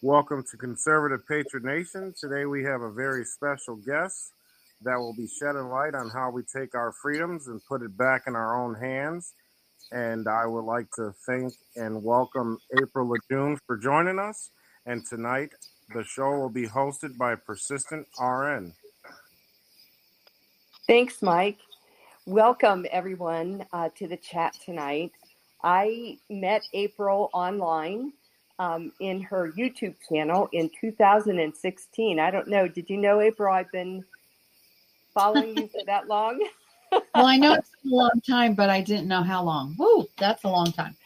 Welcome to Conservative Patriot Nation. Today we have a very special guest that will be shedding light on how we take our freedoms and put it back in our own hands. And I would like to thank and welcome April Lejeune for joining us. And tonight the show will be hosted by Persistent RN. Thanks, Mike. Welcome, everyone, uh, to the chat tonight. I met April online um, in her YouTube channel in 2016. I don't know. Did you know, April, I've been following you for that long? well, I know it's a long time, but I didn't know how long. Woo, that's a long time.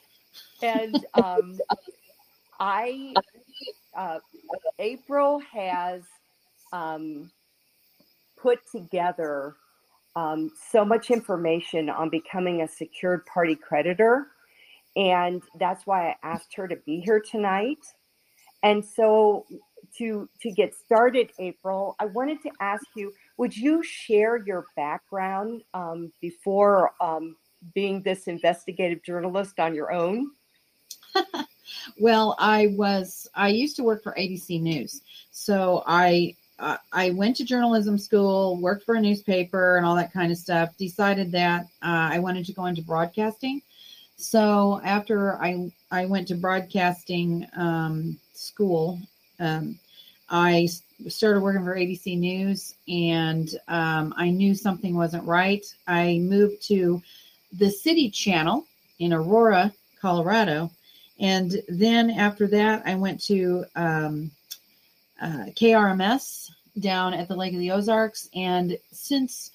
And um, I, uh, April has um, put together um, so much information on becoming a secured party creditor. And that's why I asked her to be here tonight. And so to to get started, April, I wanted to ask you, would you share your background um, before um, being this investigative journalist on your own? well, I was I used to work for ABC News, so I I went to journalism school, worked for a newspaper, and all that kind of stuff. Decided that uh, I wanted to go into broadcasting. So after I I went to broadcasting um, school, um, I started working for ABC News, and um, I knew something wasn't right. I moved to the City Channel in Aurora, Colorado, and then after that, I went to um, uh, KRMS down at the Lake of the Ozarks. And since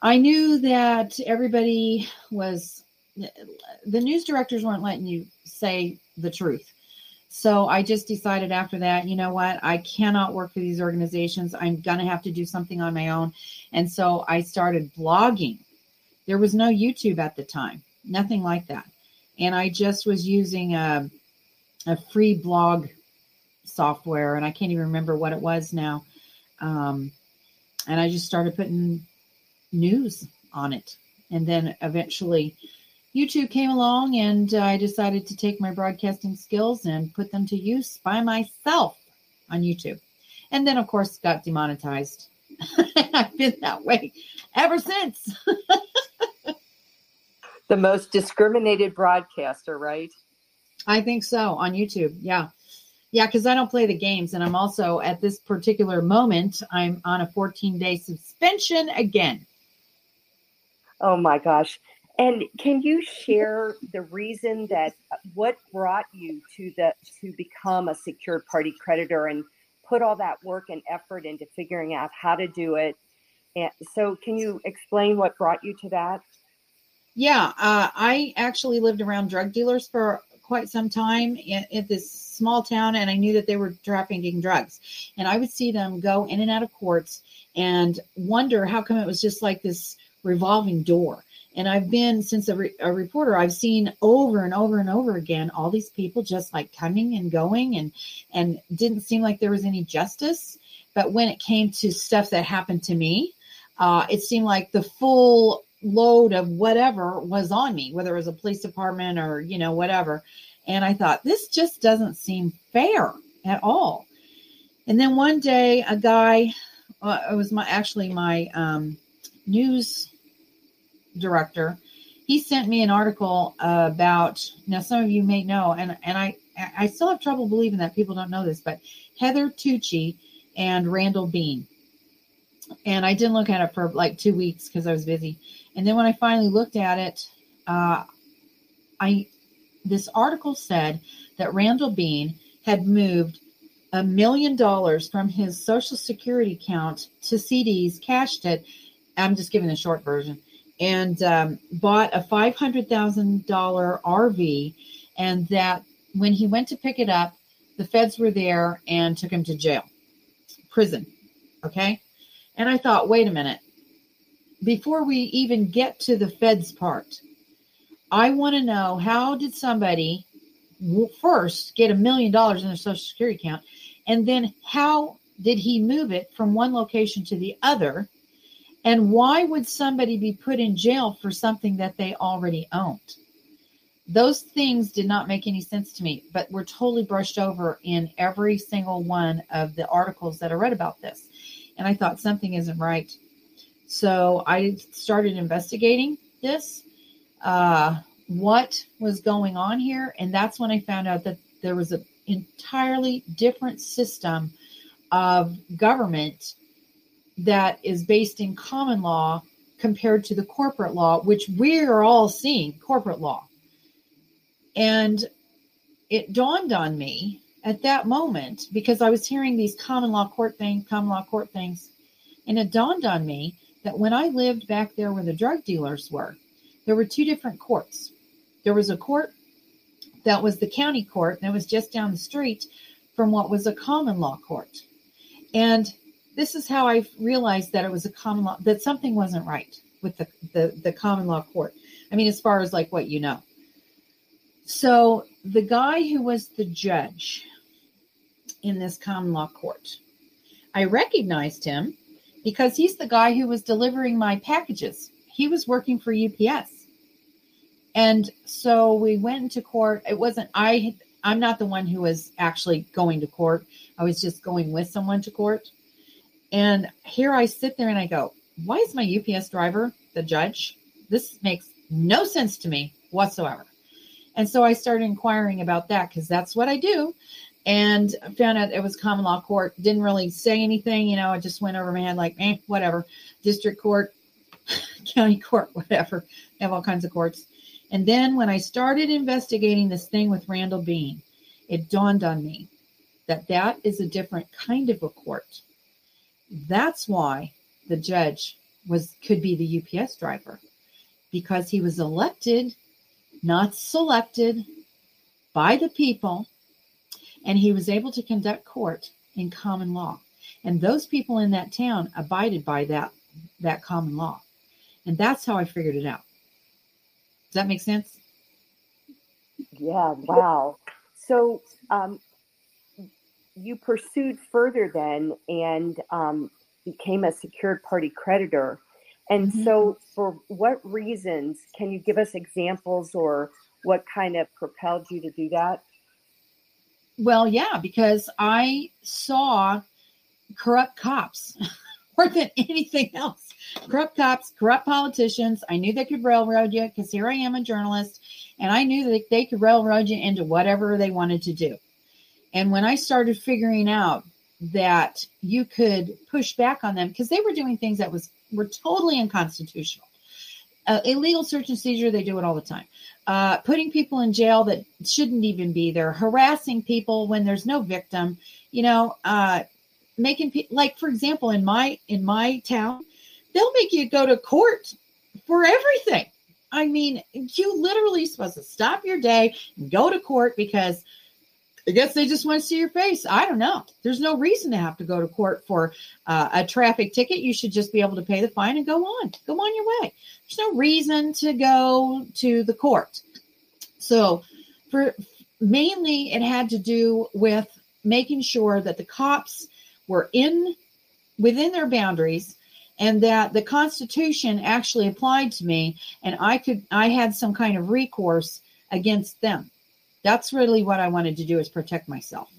I knew that everybody was, the news directors weren't letting you say the truth. So I just decided after that, you know what? I cannot work for these organizations. I'm going to have to do something on my own. And so I started blogging. There was no YouTube at the time, nothing like that. And I just was using a, a free blog software, and I can't even remember what it was now. Um, and I just started putting news on it. And then eventually YouTube came along, and uh, I decided to take my broadcasting skills and put them to use by myself on YouTube. And then, of course, got demonetized. I've been that way ever since. the most discriminated broadcaster, right? I think so on YouTube. Yeah. Yeah, because I don't play the games. And I'm also at this particular moment, I'm on a 14 day suspension again. Oh my gosh. And can you share the reason that what brought you to the to become a secured party creditor and put all that work and effort into figuring out how to do it? And so can you explain what brought you to that? Yeah, uh, I actually lived around drug dealers for quite some time in, in, this small town, and I knew that they were trafficking drugs. And I would see them go in and out of courts and wonder how come it was just like this revolving door. And I've been since a, re- a reporter, I've seen over and over and over again all these people just like coming and going, and and didn't seem like there was any justice. But when it came to stuff that happened to me, uh, it seemed like the full load of whatever was on me, whether it was a police department or, you know, whatever. And I thought, this just doesn't seem fair at all. And then one day, a guy, uh, it was my actually my um, news director, he sent me an article about. Now, some of you may know, and and I I still have trouble believing that people don't know this, but Heather Tucci and Randall Beane. And I didn't look at it for like two weeks because I was busy. And then when I finally looked at it, uh, I this article said that Randall Beane had moved a million dollars from his Social Security account to CDs, cashed it. I'm just giving the short version, and um, bought a five hundred thousand dollar RV, and that when he went to pick it up, the feds were there and took him to jail, prison. Okay, and I thought, wait a minute, before we even get to the feds part, I want to know how did somebody first get a million dollars in their social security account and then how did he move it from one location to the other and why would somebody be put in jail for something that they already owned those things did not make any sense to me, but were totally brushed over in every single one of the articles that I read about this. And I thought something isn't right. So I started investigating this, uh, what was going on here. And that's when I found out that there was an entirely different system of government that is based in common law compared to the corporate law, which we are all seeing corporate law. And it dawned on me at that moment because I was hearing these common law court things, common law court things. And it dawned on me that when I lived back there where the drug dealers were, there were two different courts. There was a court that was the county court, and it was just down the street from what was a common law court. And this is how I realized that it was a common law, that something wasn't right with the, the, the common law court. I mean, as far as like what you know. So the guy who was the judge in this common law court, I recognized him because he's the guy who was delivering my packages. He was working for UPS. And so we went into court. It wasn't I I'm not the one who was actually going to court. I was just going with someone to court. And here I sit there and I go, why is my UPS driver the judge? This makes no sense to me whatsoever. And so I started inquiring about that because that's what I do. And found out it was common law court. Didn't really say anything, you know, I just went over my head like, eh, whatever. District court, county court, whatever. They have all kinds of courts. And then when I started investigating this thing with Randall Beane, it dawned on me that that is a different kind of a court. That's why the judge was could be the UPS driver because he was elected, not selected by the people, and he was able to conduct court in common law. And those people in that town abided by that that common law. And that's how I figured it out. Does that make sense? Yeah, wow. So um, you pursued further then and um, became a secured party creditor. And Mhm. so, for what reasons can you give us examples or what kind of propelled you to do that? Well, yeah, because I saw corrupt cops more than anything else. Corrupt cops, corrupt politicians. I knew they could railroad you because here I am a journalist, and I knew that they could railroad you into whatever they wanted to do. And when I started figuring out that you could push back on them because they were doing things that was were totally unconstitutional. Uh, illegal search and seizure, they do it all the time. Uh, putting people in jail that shouldn't even be there, harassing people when there's no victim, you know, uh, making pe- like for example in my in my town, they'll make you go to court for everything. I mean, you literally supposed to stop your day and go to court because I guess they just want to see your face. I don't know. There's no reason to have to go to court for uh, a traffic ticket. You should just be able to pay the fine and go on, go on your way. There's no reason to go to the court. So, for mainly, it had to do with making sure that the cops were in within their boundaries and that the constitution actually applied to me and i could i had some kind of recourse against them that's really what i wanted to do is protect myself.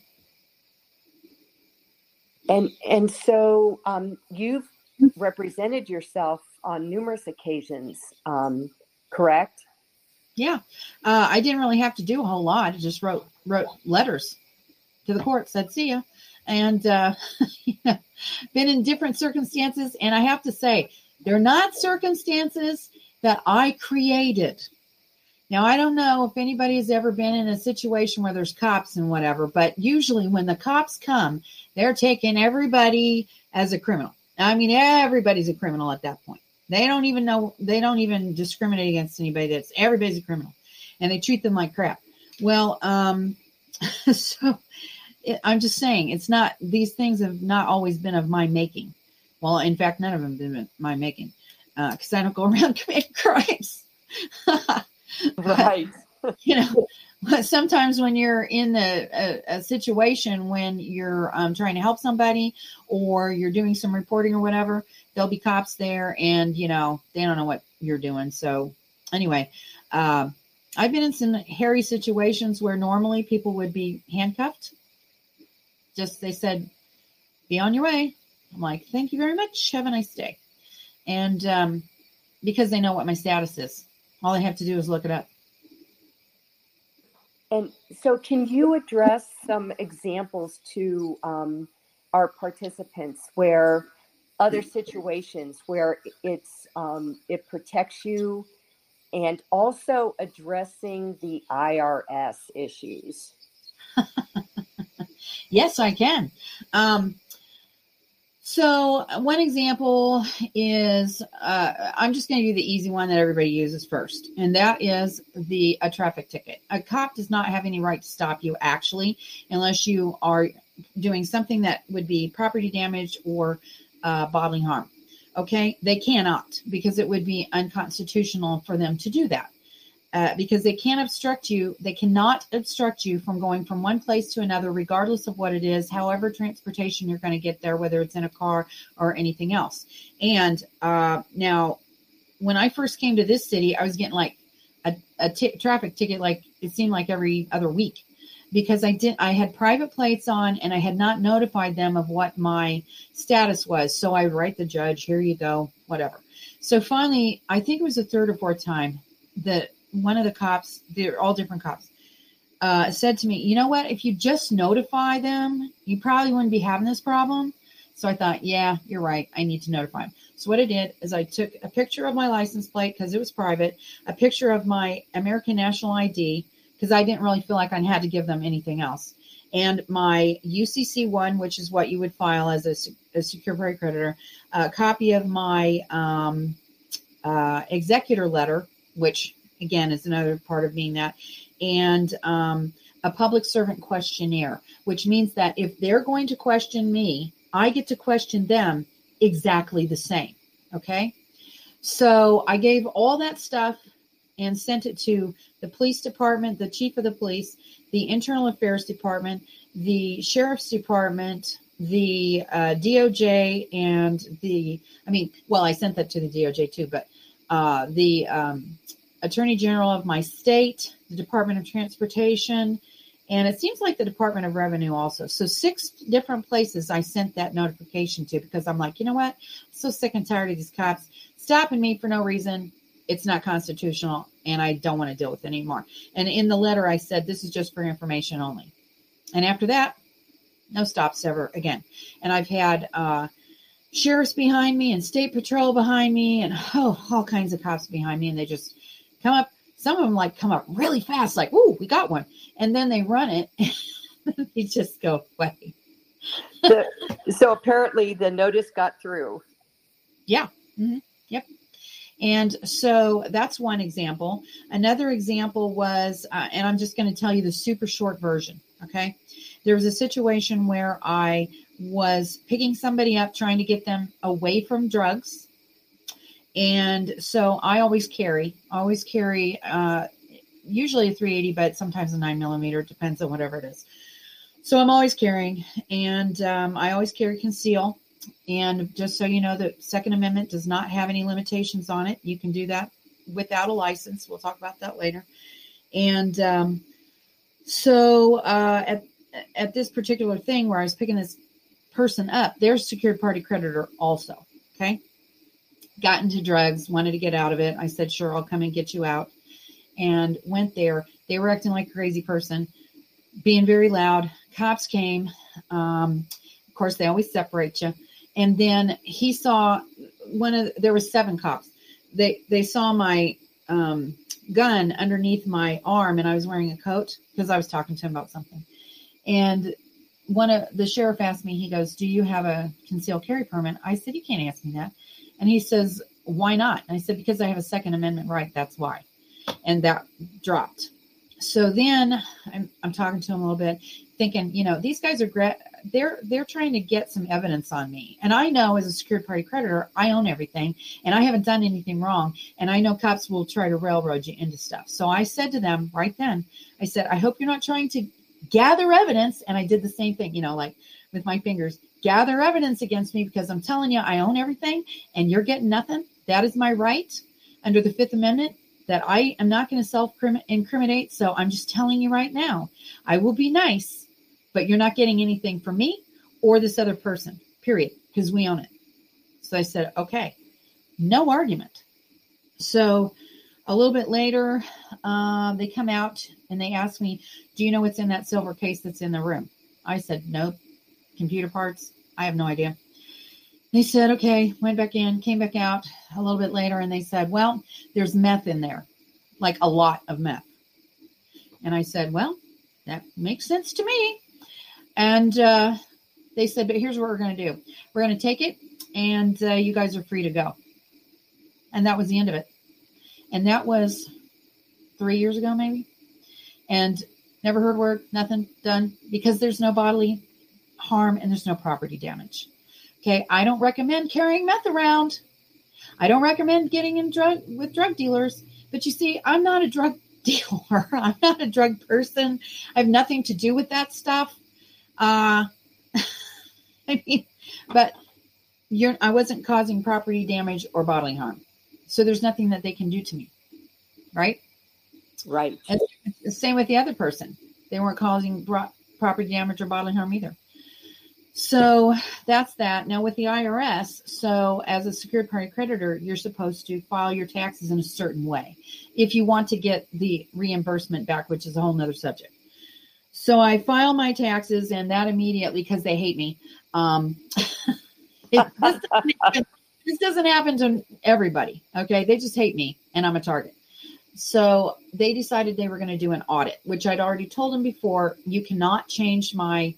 And and so um, you've represented yourself on numerous occasions, um, correct? yeah. Uh, i didn't really have to do a whole lot. I just wrote wrote letters to the court said see ya. And uh, been in different circumstances. And i have to say they're not circumstances that i created now i don't know if anybody has ever been in a situation where there's cops and whatever but usually when the cops come they're taking everybody as a criminal. I mean everybody's a criminal at that point. They don't even know they don't even discriminate against anybody that's everybody's a criminal and they treat them like crap. Well um so it, i'm just saying it's not these things have not always been of my making. Well in fact none of them have been my making because i don't go around committing crimes Right. you know but sometimes when you're in the, a, a situation when you're um, trying to help somebody or you're doing some reporting or whatever there'll be cops there and you know they don't know what you're doing so anyway uh, I've been in some hairy situations where normally people would be handcuffed. Just they said, "Be on your way." I'm like, "Thank you very much. Have a nice day." And um, because they know what my status is, all they have to do is look it up. And so, can you address some examples to um, our participants where other situations where it's um, it protects you, and also addressing the IRS issues? yes, I can. Um, so one example is uh, I'm just going to do the easy one that everybody uses first, and that is the a traffic ticket. A cop does not have any right to stop you actually, unless you are doing something that would be property damage or uh, bodily harm. Okay, they cannot because it would be unconstitutional for them to do that uh, because they can't obstruct you. They cannot obstruct you from going from one place to another, regardless of what it is, however transportation you're going to get there, whether it's in a car or anything else. And uh, now, when I first came to this city, I was getting like a, a t- traffic ticket, like it seemed like every other week because I did I had private plates on and I had not notified them of what my status was. So I write the judge, here you go, whatever. So finally, I think it was the third or fourth time that one of the cops, they're all different cops, uh, said to me, you know what? If you just notify them, you probably wouldn't be having this problem. So I thought, yeah, you're right. I need to notify them. So what I did is I took a picture of my license plate because it was private, a picture of my American National ID because I didn't really feel like I had to give them anything else, and my UCC one, which is what you would file as a, a secure party creditor, a copy of my um, uh, executor letter, which again is another part of being that, and um, a public servant questionnaire, which means that if they're going to question me, I get to question them exactly the same. Okay. So I gave all that stuff and sent it to the police department, the chief of the police, the internal affairs department, the sheriff's department, the uh, DOJ, and the, I mean, well, I sent that to the DOJ too, but uh, the um, Attorney General of my state, the Department of Transportation, and it seems like the Department of Revenue also. So six different places I sent that notification to because I'm like, you know what? I'm so sick and tired of these cops stopping me for no reason. It's not constitutional, and I don't want to deal with it anymore. And in the letter, I said this is just for information only. And after that, no stops ever again. And I've had uh, sheriffs behind me and state patrol behind me, and oh, all kinds of cops behind me, and they just come up. Some of them like come up really fast, like, "Ooh, we got one," and then they run it. And they just go away. so, so apparently, the notice got through. Yeah. Mm-hmm. Yep. And so that's one example. Another example was, uh, and I'm just going to tell you the super short version. Okay. There was a situation where I was picking somebody up, trying to get them away from drugs and so I always carry, always carry, uh, usually a 380, but sometimes a nine millimeter. Depends on whatever it is. So I'm always carrying, and um, I always carry conceal. And just so you know, the Second Amendment does not have any limitations on it. You can do that without a license. We'll talk about that later. And um, so uh, at at this particular thing where I was picking this person up, there's secured party creditor also. Okay got into drugs, wanted to get out of it. I said, sure, I'll come and get you out. And went there. They were acting like a crazy person, being very loud. Cops came. Um, of course, they always separate you. And then he saw one of there was seven cops. They they saw my um, gun underneath my arm, and I was wearing a coat because I was talking to him about something. And one of the sheriff asked me, he goes, "Do you have a concealed carry permit?" I said, "You can't ask me that." And he says, Why not? And I said, Because I have a Second Amendment right. That's why. And that dropped. So then I'm, I'm talking to him a little bit, thinking, you know, these guys are great. They're they're trying to get some evidence on me, and I know as a secured party creditor, I own everything, and I haven't done anything wrong. And I know cops will try to railroad you into stuff. So I said to them right then, I said, I hope you're not trying to gather evidence. And I did the same thing, you know, like with my fingers gather evidence against me because I'm telling you I own everything and you're getting nothing. That is my right under the Fifth Amendment. that I am not going to self incriminate. So I'm just telling you right now, I will be nice, but you're not getting anything from me or this other person, period, because we own it. So I said, okay, no argument. So a little bit later, um, they come out and they ask me, Do you know what's in that silver case that's in the room? I said, Nope. Computer parts? I have no idea. They said, Okay, went back in, came back out a little bit later, and they said, Well, there's meth in there, like a lot of meth. And I said, Well, that makes sense to me. And uh, they said, But here's what we're going to do we're going to take it, and uh, you guys are free to go. And that was the end of it. And that was three years ago, maybe. And never heard word, nothing done because there's no bodily harm and there's no property damage. Okay, I don't recommend carrying meth around. I don't recommend getting in drug with drug dealers. But you see, I'm not a drug dealer. I'm not a drug person. I have nothing to do with that stuff. Uh, I mean, but you're, I wasn't causing property damage or bodily harm. So there's nothing that they can do to me. Right? Right. And same with the other person. They weren't causing property damage or bodily harm either. So that's that. Now with the IRS, so as a secured party creditor, you're supposed to file your taxes in a certain way if you want to get the reimbursement back, which is a whole nother subject. So I file my taxes and that immediately because they hate me. Um, it, this, doesn't this doesn't happen to everybody. Okay. They just hate me and I'm a target. So they decided they were going to do an audit, which I'd already told them before. You cannot change my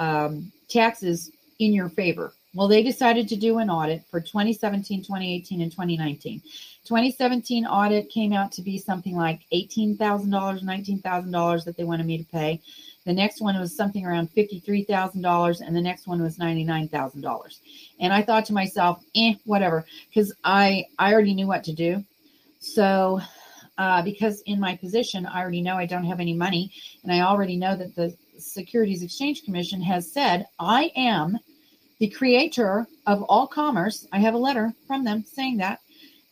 um, taxes in your favor. Well, they decided to do an audit for 2017, 2018, and 2019. 2017 audit came out to be something like $18,000, $19,000 that they wanted me to pay. The next one was something around $53,000, and the next one was $99,000. And I thought to myself, eh, whatever, because I, I already knew what to do. So uh, because in my position, I already know I don't have any money, and I already know that the Securities Exchange Commission has said I am the creator of all commerce. I have a letter from them saying that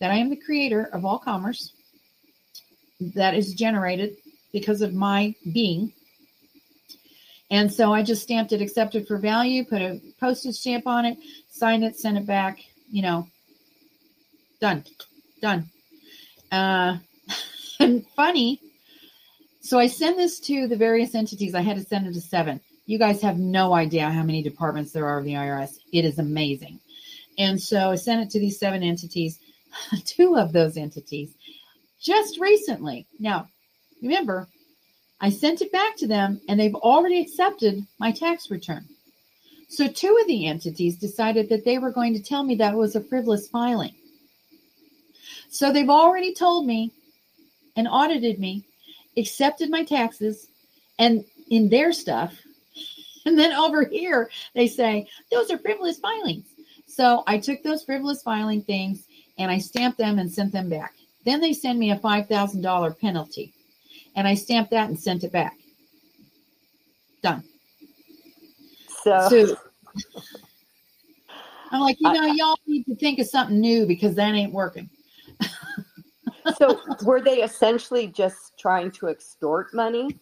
that I am the creator of all commerce that is generated because of my being. And so I just stamped it accepted for value, put a postage stamp on it, signed it, sent it back, you know, done, done. Uh, and funny. So I send this to the various entities. I had to send it to seven. You guys have no idea how many departments there are of the IRS. It is amazing. And so I sent it to these seven entities. Two of those entities just recently. Now, remember, I sent it back to them and they've already accepted my tax return. So two of the entities decided that they were going to tell me that was a frivolous filing. So they've already told me and audited me, accepted my taxes, and in their stuff. And then over here, they say, those are frivolous filings. So I took those frivolous filing things and I stamped them and sent them back. Then they send me a $5,000 penalty. And I stamped that and sent it back. Done. So, so I'm like, you know, y'all need to think of something new because that ain't working so were they essentially just trying to extort money?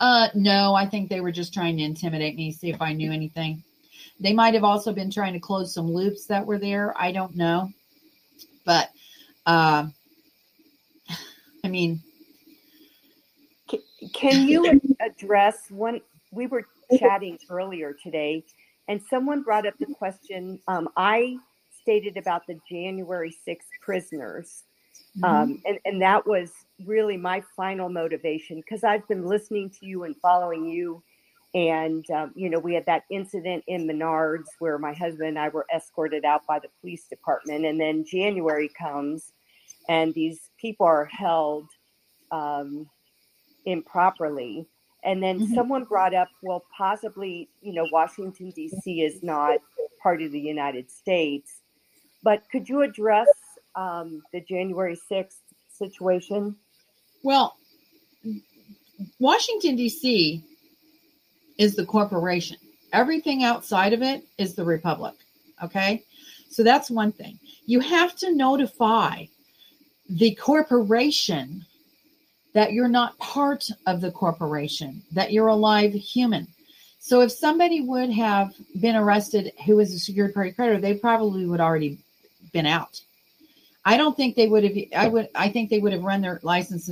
Uh, no, I think they were just trying to intimidate me, see if I knew anything. They might have also been trying to close some loops that were there. I don't know, but uh, I mean, can, can you address when we were chatting earlier today, and someone brought up the question? Um, I stated about the January 6th prisoners Mm-hmm. Um, and, and that was really my final motivation because I've been listening to you and following you. And, um, you know, we had that incident in Menards where my husband and I were escorted out by the police department. And then January comes and these people are held um, improperly. And then mm-hmm. someone brought up, well, possibly, you know, Washington, D.C. is not part of the United States. But could you address um, the January 6th situation? Well, Washington, D.C. is the corporation. Everything outside of it is the republic. Okay. So that's one thing. You have to notify the corporation that you're not part of the corporation, that you're a live human. So if somebody would have been arrested who was a secured party creditor, they probably would already been out. I don't think they would have. I would. I think they would have run their license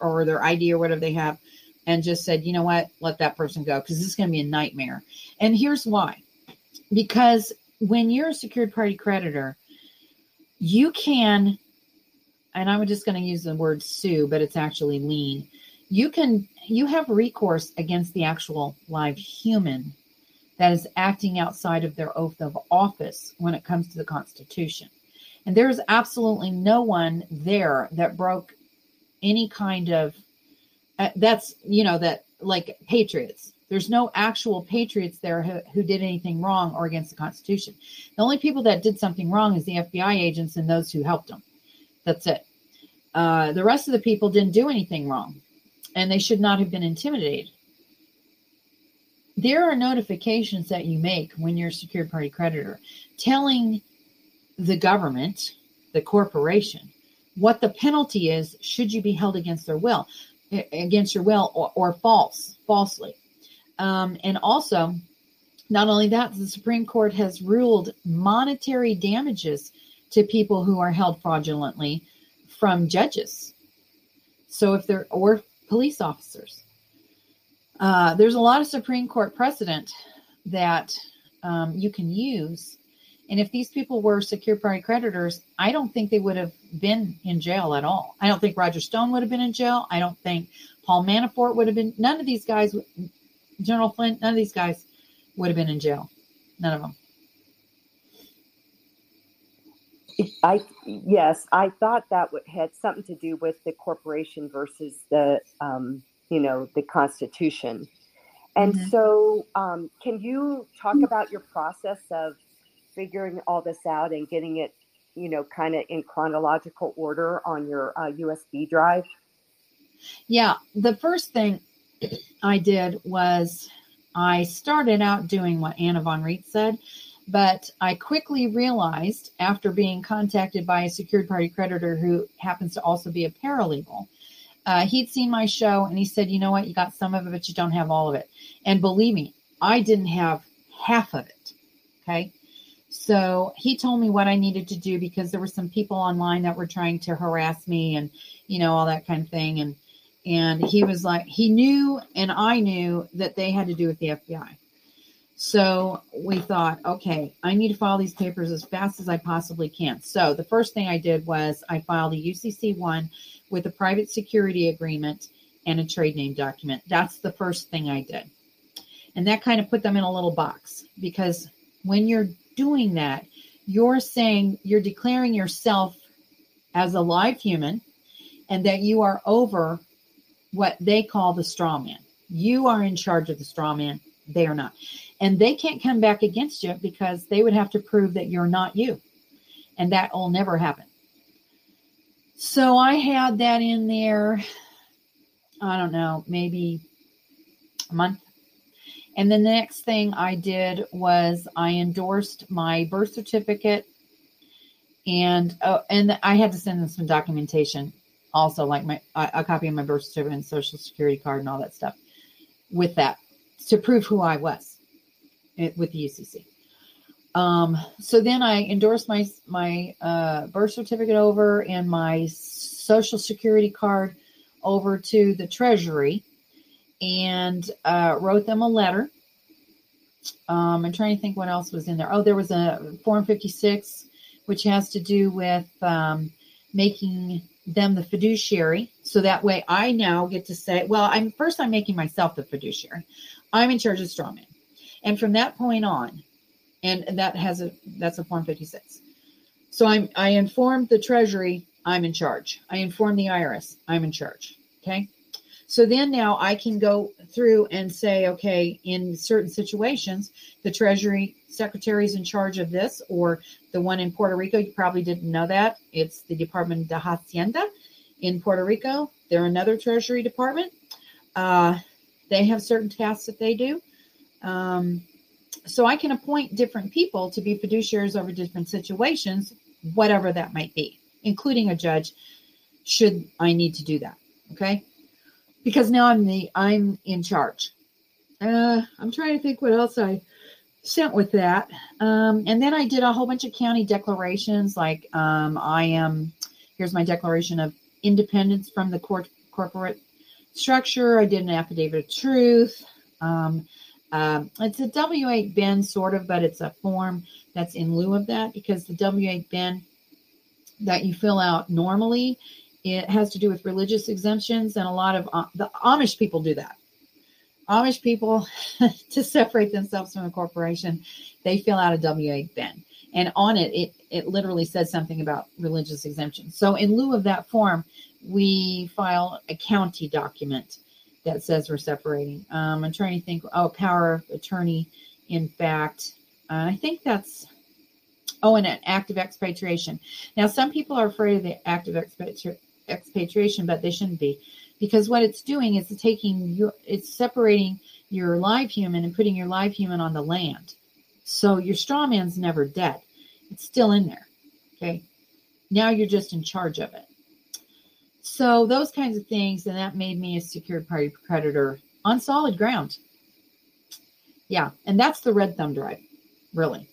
or their ID or whatever they have, and just said, you know what, let that person go because this is going to be a nightmare. And here's why: because when you're a secured party creditor, you can, and I'm just going to use the word sue, but it's actually lien. You can you have recourse against the actual live human that is acting outside of their oath of office when it comes to the Constitution. And there's absolutely no one there that broke any kind of uh, that's you know that like patriots. There's no actual patriots there who, who did anything wrong or against the constitution. The only people that did something wrong is the fbi agents and those who helped them. That's it. Uh, the rest of the people didn't do anything wrong and they should not have been intimidated. There are notifications that you make when you're a secured party creditor telling the government, the corporation, what the penalty is should you be held against their will, against your will or, or false, falsely. Um, and also, not only that, the Supreme Court has ruled monetary damages to people who are held fraudulently from judges. So if they're or police officers, uh, there's a lot of Supreme Court precedent that um, you can use and if these people were secure party creditors, I don't think they would have been in jail at all. I don't think Roger Stone would have been in jail. I don't think Paul Manafort would have been. None of these guys, General Flynn, none of these guys would have been in jail. None of them. I yes, I thought that had something to do with the corporation versus the um, you know the Constitution. And mm-hmm. so, um, can you talk about your process of figuring all this out and getting it, you know, kind of in chronological order on your uh, USB drive? Yeah, the first thing I did was I started out doing what Anna von Reitz said, but I quickly realized after being contacted by a secured party creditor who happens to also be a paralegal. Uh, he'd seen my show and he said, You know what? You got some of it, but you don't have all of it. And believe me, I didn't have half of it. Okay. So he told me what I needed to do because there were some people online that were trying to harass me and, you know, all that kind of thing. And, and he was like, he knew and I knew that they had to do with the FBI. So we thought, okay, I need to file these papers as fast as I possibly can. So the first thing I did was I filed a UCC one with a private security agreement and a trade name document. That's the first thing I did. And that kind of put them in a little box because when you're doing that, you're saying, you're declaring yourself as a live human and that you are over what they call the straw man. You are in charge of the straw man. They are not. And they can't come back against you because they would have to prove that you're not you. And that will never happen. So I had that in there, I don't know, maybe a month, and then the next thing I did was I endorsed my birth certificate, and oh, and I had to send them some documentation, also like my a copy of my birth certificate and social security card and all that stuff, with that to prove who I was with the UCC. Um, so then I endorsed my my uh, birth certificate over and my social security card over to the Treasury and uh, wrote them a letter. Um, I'm trying to think what else was in there. Oh, there was a Form 56, which has to do with um, making them the fiduciary. So that way I now get to say, well, I'm first I'm making myself the fiduciary. I'm in charge of strawman. And from that point on, and that has a that's a form 56. So I'm I informed the treasury, I'm in charge. I informed the IRS, I'm in charge. Okay. So then now I can go through and say, okay, in certain situations, the Treasury Secretary is in charge of this, or the one in Puerto Rico, you probably didn't know that. It's the Department de Hacienda in Puerto Rico. They're another Treasury Department. Uh, they have certain tasks that they do. Um, so I can appoint different people to be fiduciaries over different situations, whatever that might be, including a judge should I need to do that. Okay. Because now I'm the I'm in charge. Uh, I'm trying to think what else I sent with that. Um, and then I did a whole bunch of county declarations, like um, I am. Here's my declaration of independence from the court, corporate structure. I did an affidavit of truth. Um, uh, it's a W8 BEN, sort of, but it's a form that's in lieu of that because the W8 BEN that you fill out normally it has to do with religious exemptions, and a lot of uh, the Amish people do that. Amish people, to separate themselves from a corporation, they fill out a W8 BEN. And on it, it, it literally says something about religious exemption. So, in lieu of that form, we file a county document that says we're separating. Um, I'm trying to think, oh, power of attorney, in fact. Uh, I think that's, oh, and an act of expatriation. Now, some people are afraid of the act of expatri- expatriation, but they shouldn't be. Because what it's doing is taking your it's separating your live human and putting your live human on the land. So your straw man's never dead. It's still in there okay? Now you're just in charge of it. So those kinds of things and that made me a secured party creditor on solid ground. Yeah and that's the red thumb drive really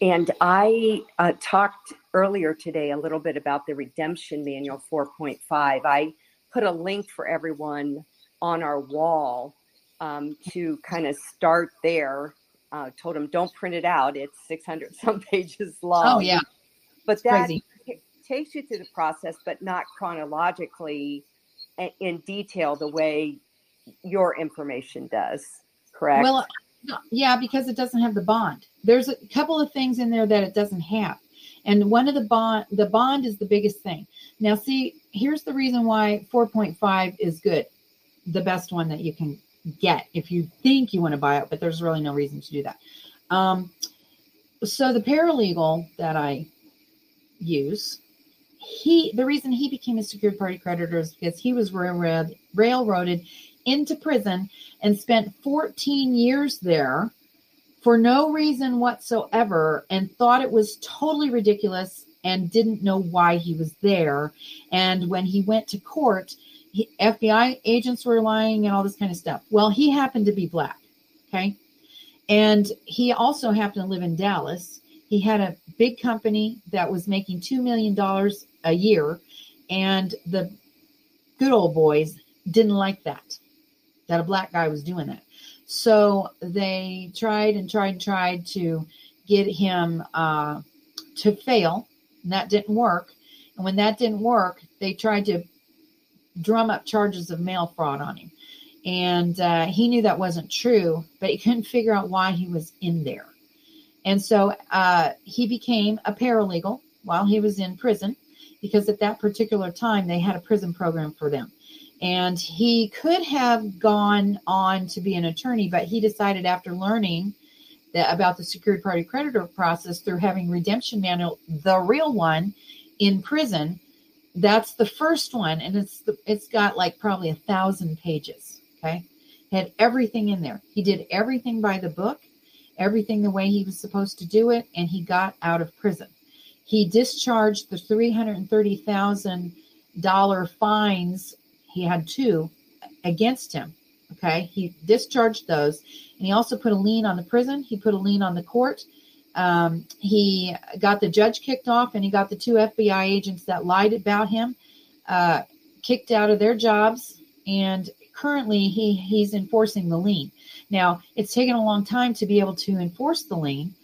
and I uh, talked earlier today a little bit about the Redemption Manual 4.5. I put a link for everyone on our wall um, to kind of start there. Uh, told them don't print it out; it's 600 some pages long. Oh yeah, but that t- takes you through the process, but not chronologically in detail the way your information does. Correct? Well, yeah, because it doesn't have the bond. There's a couple of things in there that it doesn't have. And one of the bond, the bond is the biggest thing. Now, see, here's the reason why 4.5 is good, the best one that you can get if you think you want to buy it, but there's really no reason to do that. Um, so the paralegal that I use, he the reason he became a secured party creditor is because he was railroad, railroaded into prison and spent 14 years there for no reason whatsoever and thought it was totally ridiculous and didn't know why he was there. And when he went to court, he, FBI agents were lying and all this kind of stuff. Well, he happened to be black. Okay. And he also happened to live in Dallas. He had a big company that was making $2 million a year. And the good old boys didn't like that that a black guy was doing that. So they tried and tried and tried to get him uh, to fail, and that didn't work. And when that didn't work, they tried to drum up charges of mail fraud on him. And uh, he knew that wasn't true, but he couldn't figure out why he was in there. And so uh, he became a paralegal while he was in prison because at that particular time they had a prison program for them and he could have gone on to be an attorney, but he decided after learning that about the secured party creditor process through having redemption manual, the real one, in prison. That's the first one, and it's the, it's got like probably a thousand pages. Okay, had everything in there. He did everything by the book, everything the way he was supposed to do it, and he got out of prison. He discharged the three hundred and thirty thousand dollar fines he had two against him. Okay. He discharged those. And he also put a lien on the prison. He put a lien on the court. Um, he got the judge kicked off and he got the two FBI agents that lied about him uh, kicked out of their jobs. And currently he, he's enforcing the lien. Now, it's taken a long time to be able to enforce the lien.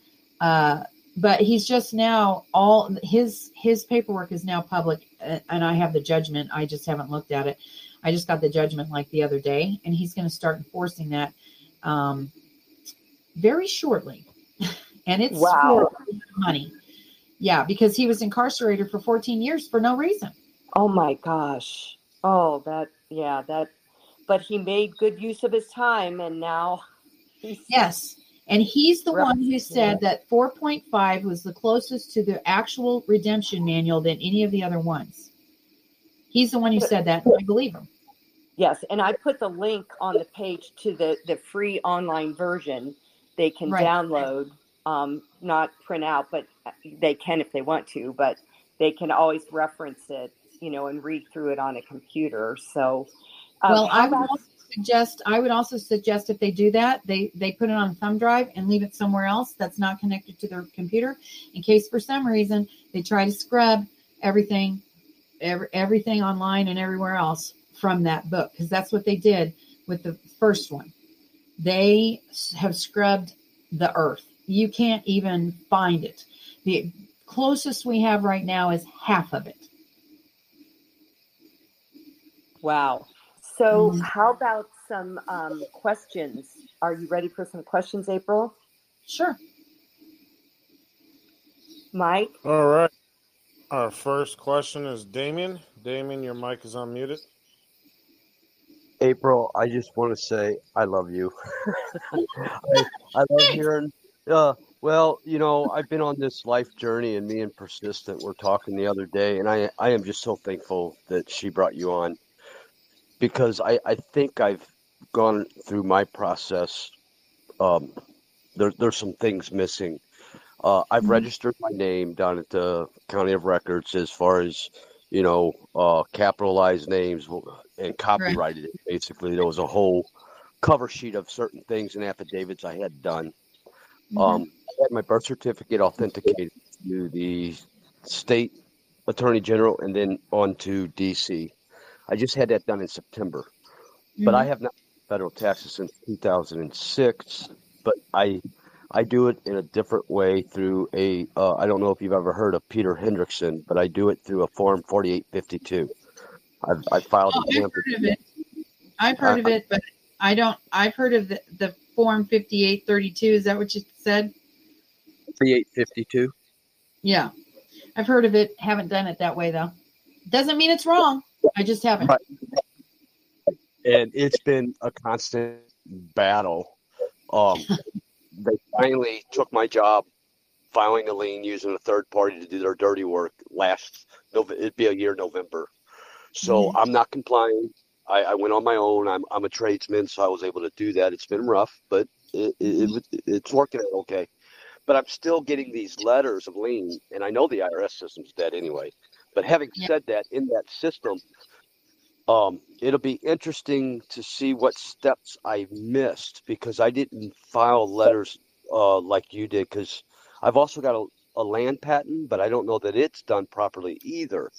Uh, but he's just now all his his paperwork is now public uh, and i have the judgment i just haven't looked at it I just got the judgment like the other day, and he's going to start enforcing that um, very shortly. and it's wow. money. Yeah, because he was incarcerated for 14 years for no reason. Oh my gosh. Oh, that, yeah, that, but he made good use of his time and now he's. Yes. And he's the one who said yeah. that 4.5 was the closest to the actual redemption manual than any of the other ones. He's the one who said that. I believe him. Yes, and I put the link on the page to the the free online version. They can right. download, um, not print out, but they can if they want to. But they can always reference it. you know, and read through it on a computer. So, um, well, I would also suggest I would also suggest if they do that, they they put it on a thumb drive and leave it somewhere else that's not connected to their computer, in case for some reason they try to scrub everything, every, everything online and everywhere else from that book, because that's what they did with the first one. They have scrubbed the earth. You can't even find it. The closest we have right now is half of it. Wow. So, Mhm. how about some um, questions? Are you ready for some questions, April? Sure. Mike? All right. Our first question is Damien. Damien, your mic is unmuted. April, I just want to say I love you. I, I love hearing. Uh, well, you know, I've been on this life journey, and me and Persistent were talking the other day, and I I am just so thankful that she brought you on because I I think I've gone through my process. Um, there there's some things missing. Uh, I've Mhm. registered my name down at the county of records as far as you know, uh, capitalized names and copyrighted it. Basically, there was a whole cover sheet of certain things and affidavits I had done. Mhm. Um, I had my birth certificate authenticated to the state attorney general and then on to DC. I just had that done in September, but I have not federal taxes since 2006. But I I do it in a different way through a uh, I don't know if you've ever heard of Peter Hendrickson, but I do it through a form 4852. I've I filed Oh, a I've heard of it. I've heard of it, but I don't. I've heard of the, the form fifty-eight thirty-two. Is that what you said? 4852. Yeah, I've heard of it. Haven't done it that way though. Doesn't mean it's wrong. I just haven't. Right. and it's been a constant battle. Um, they finally took my job filing a lien using a third party to do their dirty work last Nov- it'd be a year November. So I'm not complying. I, I went on my own. I'm I'm a tradesman, so I was able to do that. It's been rough, but it, it, it it's working out okay. But I'm still getting these letters of lien, and I know the IRS system's dead anyway. But having Yeah. said that, in that system, um, it'll be interesting to see what steps I missed because I didn't file letters uh, like you did. Because I've also got a, a land patent, but I don't know that it's done properly either.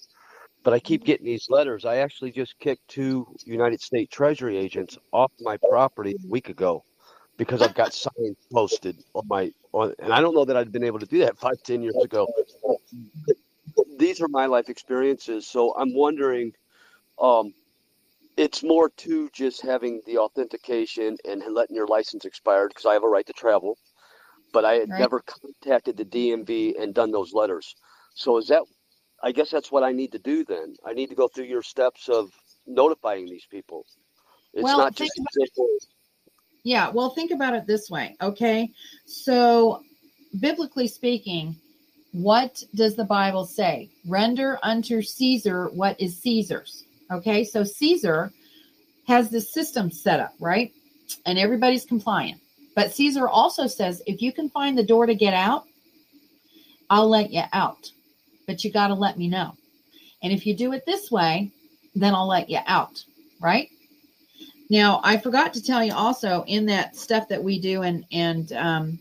But I keep getting these letters. I actually just kicked two United States Treasury agents off my property a week ago because I've got signs posted on my on, and I don't know that I'd been able to do that five, ten years ago. These are my life experiences, so I'm wondering. Um, it's more to just having the authentication and letting your license expire because I have a right to travel, but I had Right. never contacted the DMV and done those letters. So is that? I guess that's what I need to do then. I need to go through your steps of notifying these people. It's Well, not just simple. Yeah, well, think about it this way, okay? So, biblically speaking, what does the Bible say? Render unto Caesar what is Caesar's. Okay, so Caesar has this system set up, right? And everybody's compliant. But Caesar also says if you can find the door to get out, I'll let you out. But you got to let me know. And if you do it this way, then I'll let you out, right? Now, I forgot to tell you also in that stuff that we do, and and um,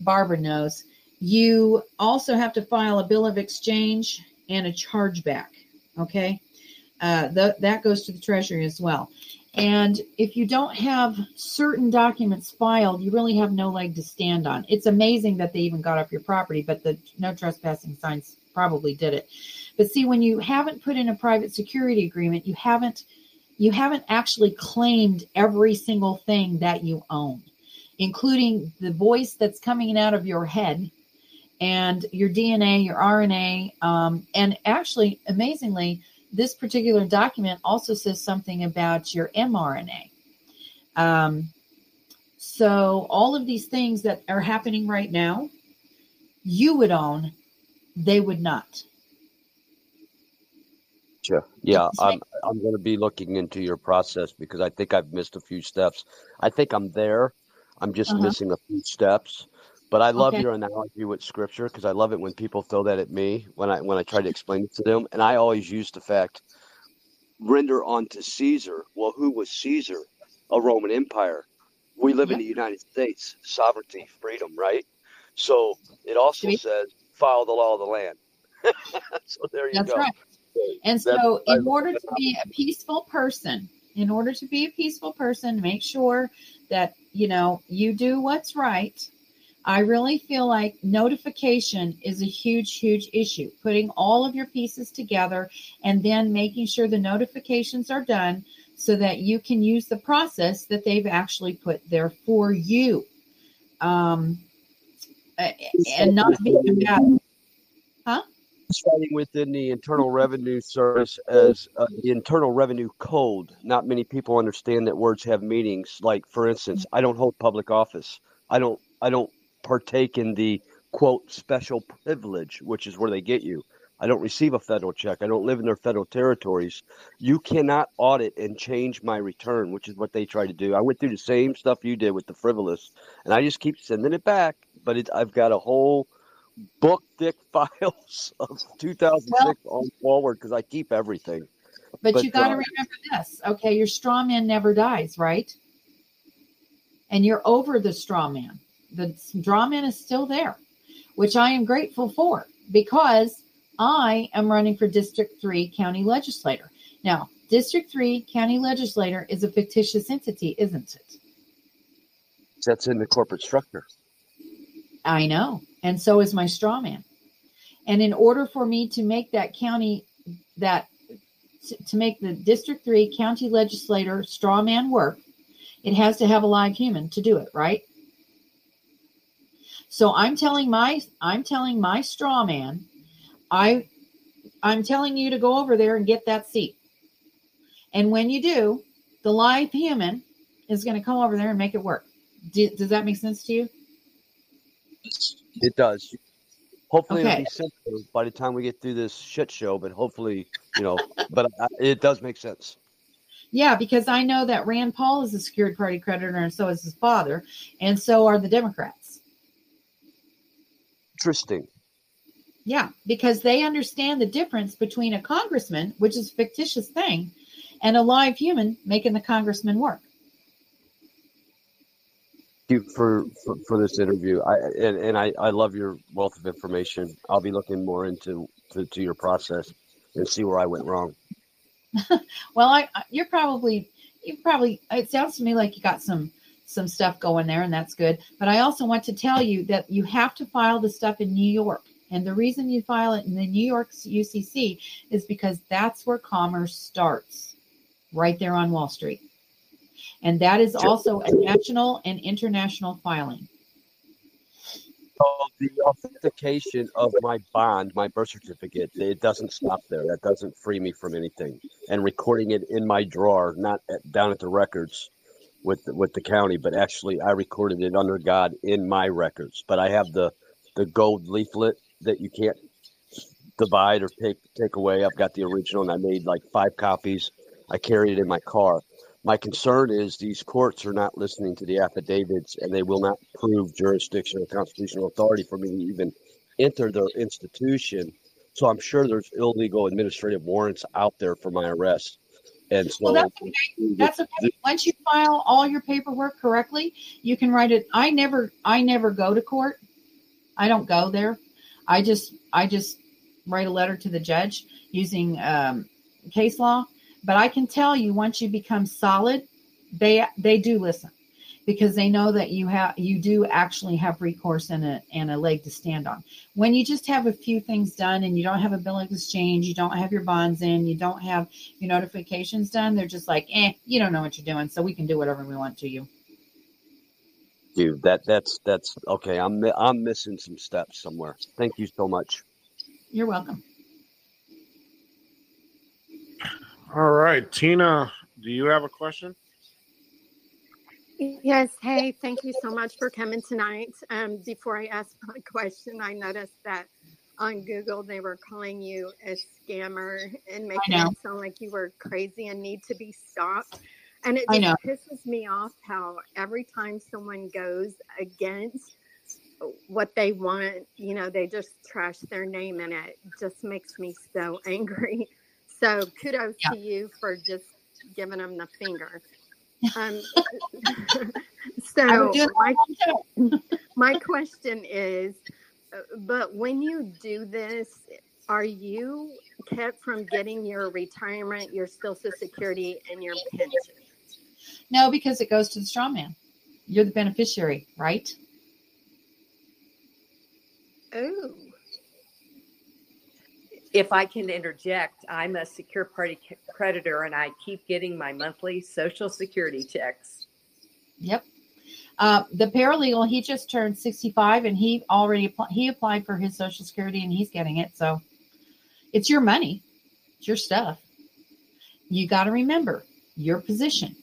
Barbara knows, you also have to file a bill of exchange and a chargeback. Okay, uh, th- that goes to the Treasury as well. And if you don't have certain documents filed, you really have no leg to stand on. It's amazing that they even got off your property, but the no trespassing signs probably did it. But see, when you haven't put in a private security agreement, you haven't you haven't actually claimed every single thing that you own, including the voice that's coming out of your head and your DNA, your RNA. Um, and actually, amazingly, this particular document also says something about your mRNA. Um, so, all of these things that are happening right now, you would own, they would not. Sure. Yeah, I'm I'm going to be looking into your process because I think I've missed a few steps. I think I'm there. I'm just Uh-huh. missing a few steps. But I love Okay. your analogy with scripture because I love it when people throw that at me when I when I try to explain it to them, and I always use the fact render unto Caesar. Well, who was Caesar? A Roman Empire. We live in the United States, sovereignty, freedom, right? So it also says follow the law of the land. so there you That's go. right. And That's- so, I- in order to be a peaceful person, in order to be a peaceful person, make sure that you know you do what's right. I really feel like notification is a huge, huge issue. Putting all of your pieces together and then making sure the notifications are done so that you can use the process that they've actually put there for you. Um, and not be combative. Starting within the Internal Revenue Service as uh, the Internal Revenue Code. Not many people understand that words have meanings. Like, for instance, I don't hold public office. I don't. I don't partake in the quote special privilege, which is where they get you. I don't receive a federal check. I don't live in their federal territories. You cannot audit and change my return, which is what they try to do. I went through the same stuff you did with the frivolous, and I just keep sending it back. But it, I've got a whole book thick files of 2006 on forward because I keep everything. But, But, you got to uh, remember this. Okay, your straw man never dies, right? And you're over the straw man. The straw man is still there, which I am grateful for because I am running for District 3 county legislator. Now, District 3 county legislator is a fictitious entity, isn't it? That's in the corporate structure. I know. And so is my straw man. And in order for me to make that county, that to, to make the District 3 county legislator straw man work, it has to have a live human to do it, right? So I'm telling my I'm telling my straw man, I I'm telling you to go over there and get that seat. And when you do, the live human is going to come over there and make it work. Do, does that make sense to you? It does. Hopefully, Okay. it'll be simpler by the time we get through this shit show. But hopefully, you know, but it does make sense. Yeah, because I know that Rand Paul is a secured party creditor, and so is his father, and so are the Democrats. Interesting. Yeah, because they understand the difference between a congressman, which is a fictitious thing, and a live human making the congressman work. Thank you for, for, for this interview. I and, and I, I love your wealth of information. I'll be looking more into to, to your process and see where I went wrong. Well, I I- you're probably you probably it sounds to me like you got some some stuff going there, and that's good. But I also want to tell you that you have to file the stuff in New York. And the reason you file it in the New York UCC is because that's where commerce starts, right there on Wall Street. And that is also a national and international filing. So the authentication of my bond, my birth certificate, it doesn't stop there. That doesn't free me from anything. And recording it in my drawer, not at, down at the records with the, with the county, but actually I recorded it under God in my records. But I have the the gold leaflet that you can't divide or take take away. I've got the original, and I made like five copies. I carry it in my car. My concern is these courts are not listening to the affidavits and they will not prove jurisdiction or constitutional authority for me to even enter their institution. So I'm sure there's illegal administrative warrants out there for my arrest. And so Well, that's okay. That's okay. Once you file all your paperwork correctly, you can write it. I never, I never go to court. I don't go there. I just, I just write a letter to the judge using um, case law. But I can tell you, once you become solid, they they do listen because they know that you have you do actually have recourse and a and a leg to stand on. When you just have a few things done and you don't have a bill of exchange, you don't have your bonds in, you don't have your notifications done, they're just like, eh, you don't know what you're doing, so we can do whatever we want to you. Dude, that that's that's okay. I'm I'm missing some steps somewhere. Thank you so much. You're welcome. All right, Tina, do you have a question? Yes. Hey, thank you so much for coming tonight. Um, before I ask my question, I noticed that on Google they were calling you a scammer and making it sound like you were crazy and need to be stopped. And it just pisses me off how every time someone goes against what they want. You know, they just trash their name in it. Just makes me so angry. So kudos Yeah. to you for just giving them the finger. Um, so would do it my, my question is, uh, but when you do this, are you kept from getting your retirement, your social security, and your pension? No, because it goes to the straw man. You're the beneficiary, right? Oh, If I can interject, I'm a secure party creditor and I keep getting my monthly social security checks. Yep. Uh, the paralegal, he just turned 65 and he already he applied for his social security and he's getting it. So it's your money. It's your stuff. You got to remember your position.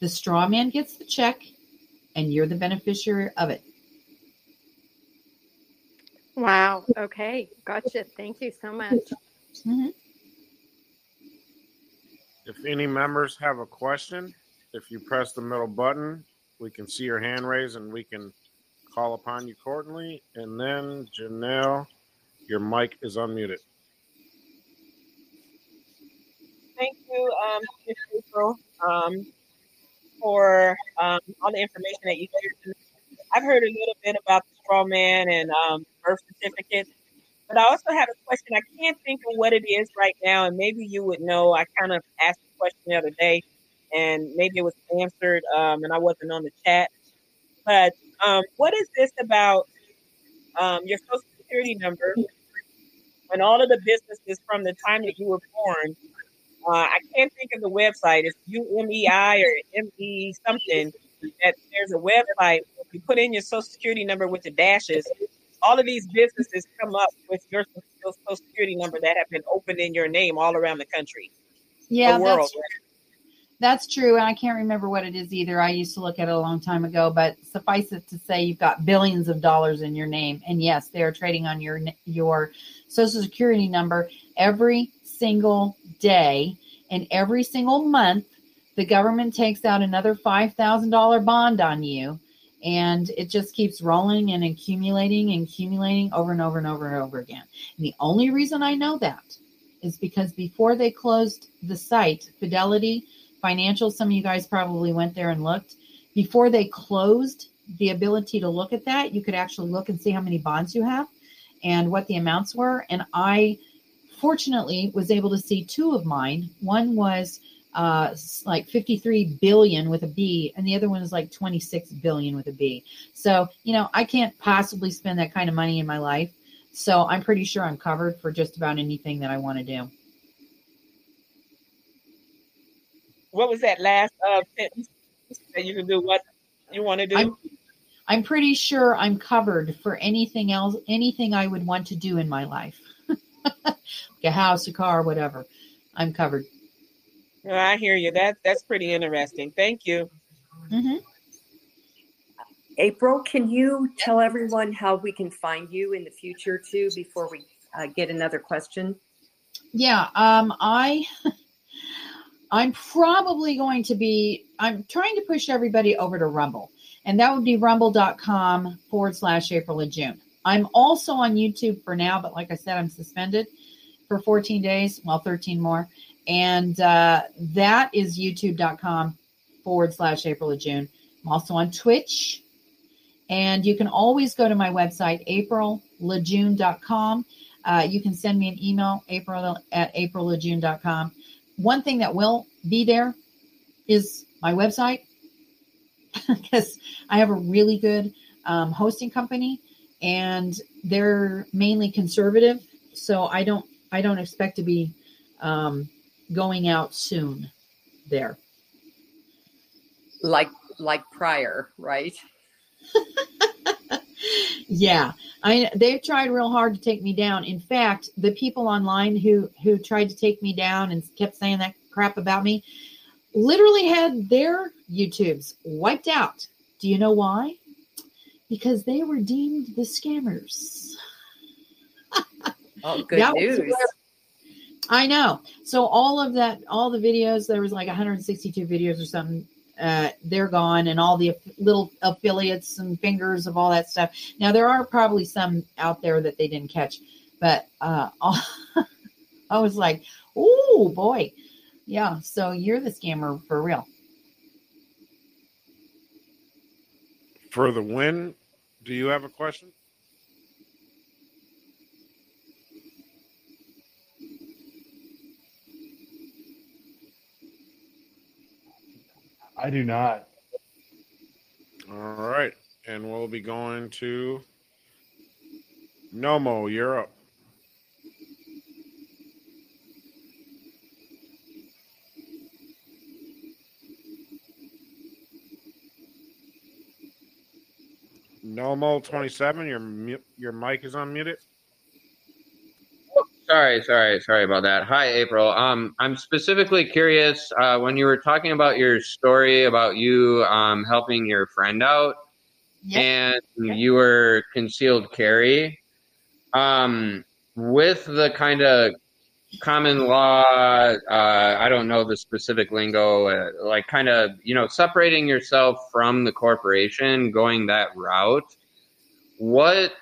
The straw man gets the check and you're the beneficiary of it. Wow. Okay. Gotcha. Thank you so much. Mhm. If any members have a question, if you press the middle button, we can see your hand raised and we can call upon you accordingly. And then, Janelle, your mic is unmuted. Thank you, um, Ms. April, um, for um, all the information that you shared. I've heard a little bit about the straw man and um, birth certificates, but I also have a question. I can't think of what it is right now, and maybe you would know. I kind of asked the question the other day, and maybe it was answered, um, and I wasn't on the chat. But um, what is this about um, your social security number and all of the businesses from the time that you were born? Uh, I can't think of the website. It's UMEI or ME something. That there's a website. You put in your social security number with the dashes, all of these businesses come up with your social security number that have been opened in your name all around the country, Yeah, the world. that's That's true, and I can't remember what it is either. I used to look at it a long time ago, but suffice it to say, you've got billions of dollars in your name, and yes, they are trading on your your social security number every single day, and every single month, the government takes out another five thousand dollar bond on you, and it just keeps rolling and accumulating and accumulating over and over and over and over again. And the only reason I know that is because before they closed the site, Fidelity Financial, some of you guys probably went there and looked. Before they closed the ability to look at that, you could actually look and see how many bonds you have and what the amounts were. And I fortunately was able to see two of mine. One was uh, like 53 billion with a B, and the other one is like 26 billion with a B. So, you know, I can't possibly spend that kind of money in my life. So I'm pretty sure I'm covered for just about anything that I want to do. What was that last uh, sentence that you can do what you want to do? I'm I'm pretty sure I'm covered for anything else, anything I would want to do in my life. like a house, a car, whatever. I'm covered. Well, I hear you. That that's pretty interesting. Thank you. hmm April, can you tell everyone how we can find you in the future too before we uh, get another question? Yeah. Um. I. I'm probably going to be. I'm trying to push everybody over to Rumble, and that would be rumble.com forward slash April and June. I'm also on YouTube for now, but like I said, I'm suspended for 14 days, well, 13 more. And uh, that is youtube.com forward slash April of June. I'm also on Twitch. And you can always go to my website, aprilajune.com. Uh, you can send me an email, april at aprilajune.com. One thing that will be there is my website because I have a really good um, hosting company and they're mainly conservative. So I don't I don't expect to be um, going out soon there. Like like prior, right? yeah, I they've tried real hard to take me down. In fact, the people online who who tried to take me down and kept saying that crap about me literally had their YouTubes wiped out. Do you know why? Because they were deemed the scammers. Oh, good That was news. where- I know. So all of that, all the videos, there was like 162 videos or something uh, they're gone, and all the little affiliates and fingers of all that stuff. Now there are probably some out there that they didn't catch, but uh, I was like, oh boy, yeah. So you're the scammer for real. For the win, do you have a question? I do not. All right. And we'll be going to Nomo. You're. Nomo 27, your your mic is unmuted. Sorry, sorry, sorry about that. Hi, April. Um, I'm specifically curious uh, when you were talking about your story about you um, helping your friend out, Yep. and you were concealed carry. Um, with the kind of common law, uh, I don't know the specific lingo, uh, like kind of you know separating yourself from the corporation, going that route. What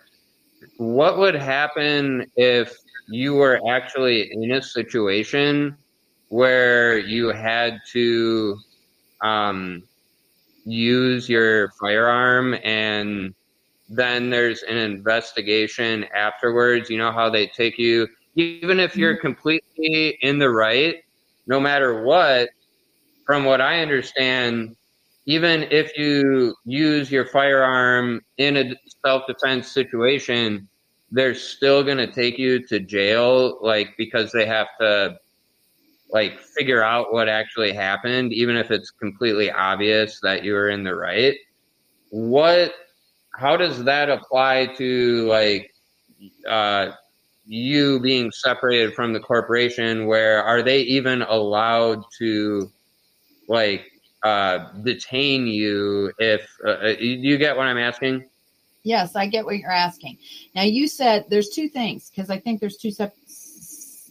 what would happen if you were actually in a situation where you had to um, use your firearm and then there's an investigation afterwards. You know how they take you even if you're completely in the right no matter what from what i understand even if you use your firearm in a self-defense situation they're still going to take you to jail like because they have to like figure out what actually happened even if it's completely obvious that you were in the right. What how does that apply to like uh you being separated from the corporation where are they even allowed to like uh detain you if uh, you you get what i'm asking Yes, I get what you're asking. Now you said there's two things because I think there's two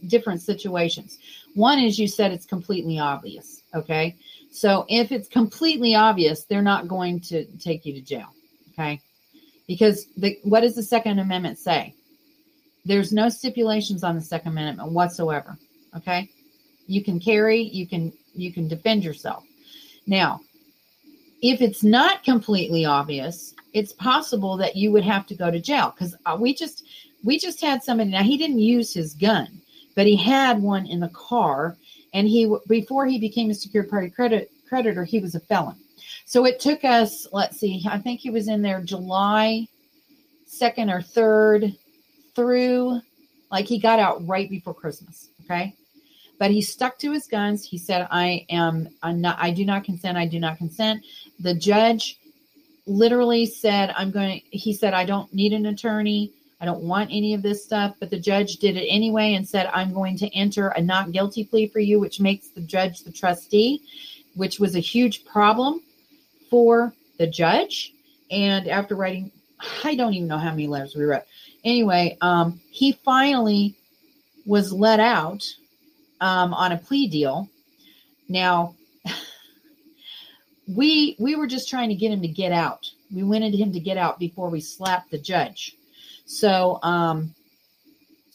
different situations. One is you said it's completely obvious. Okay, so if it's completely obvious, they're not going to take you to jail. Okay, because the what does the Second Amendment say? There's no stipulations on the Second Amendment whatsoever. Okay, you can carry, you can you can defend yourself. Now, if it's not completely obvious, it's possible that you would have to go to jail because uh, we just we just had somebody now he didn't use his gun but he had one in the car and he before he became a secured party credit creditor he was a felon. So it took us let's see i think he was in there july 2nd or 3rd through like he got out right before christmas okay? But he stuck to his guns. He said i am i'm not i do not consent i do not consent. The judge literally said i'm going he said i don't need an attorney. I don't want any of this stuff. But the judge did it anyway and said i'm going to enter a not guilty plea for you which makes the judge the trustee which was a huge problem for the judge. And after writing i don't even know how many letters we wrote. Anyway um, he finally was let out um, on a plea deal. Now we we were just trying to get him to get out. We wanted him to get out before we slapped the judge. So um,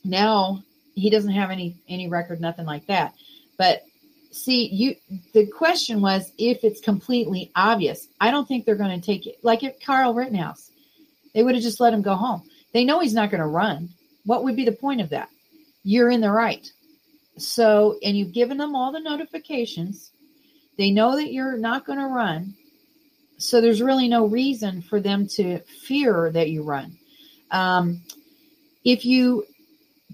now he doesn't have any any record, nothing like that. But see, you the question was if it's completely obvious. I don't think they're going to take it. Like if Kyle Rittenhouse, they would have just let him go home. They know he's not going to run. What would be the point of that? You're in the right. So, and you've given them all the notifications they know that you're not going to run. So there's really no reason for them to fear that you run. Um, if you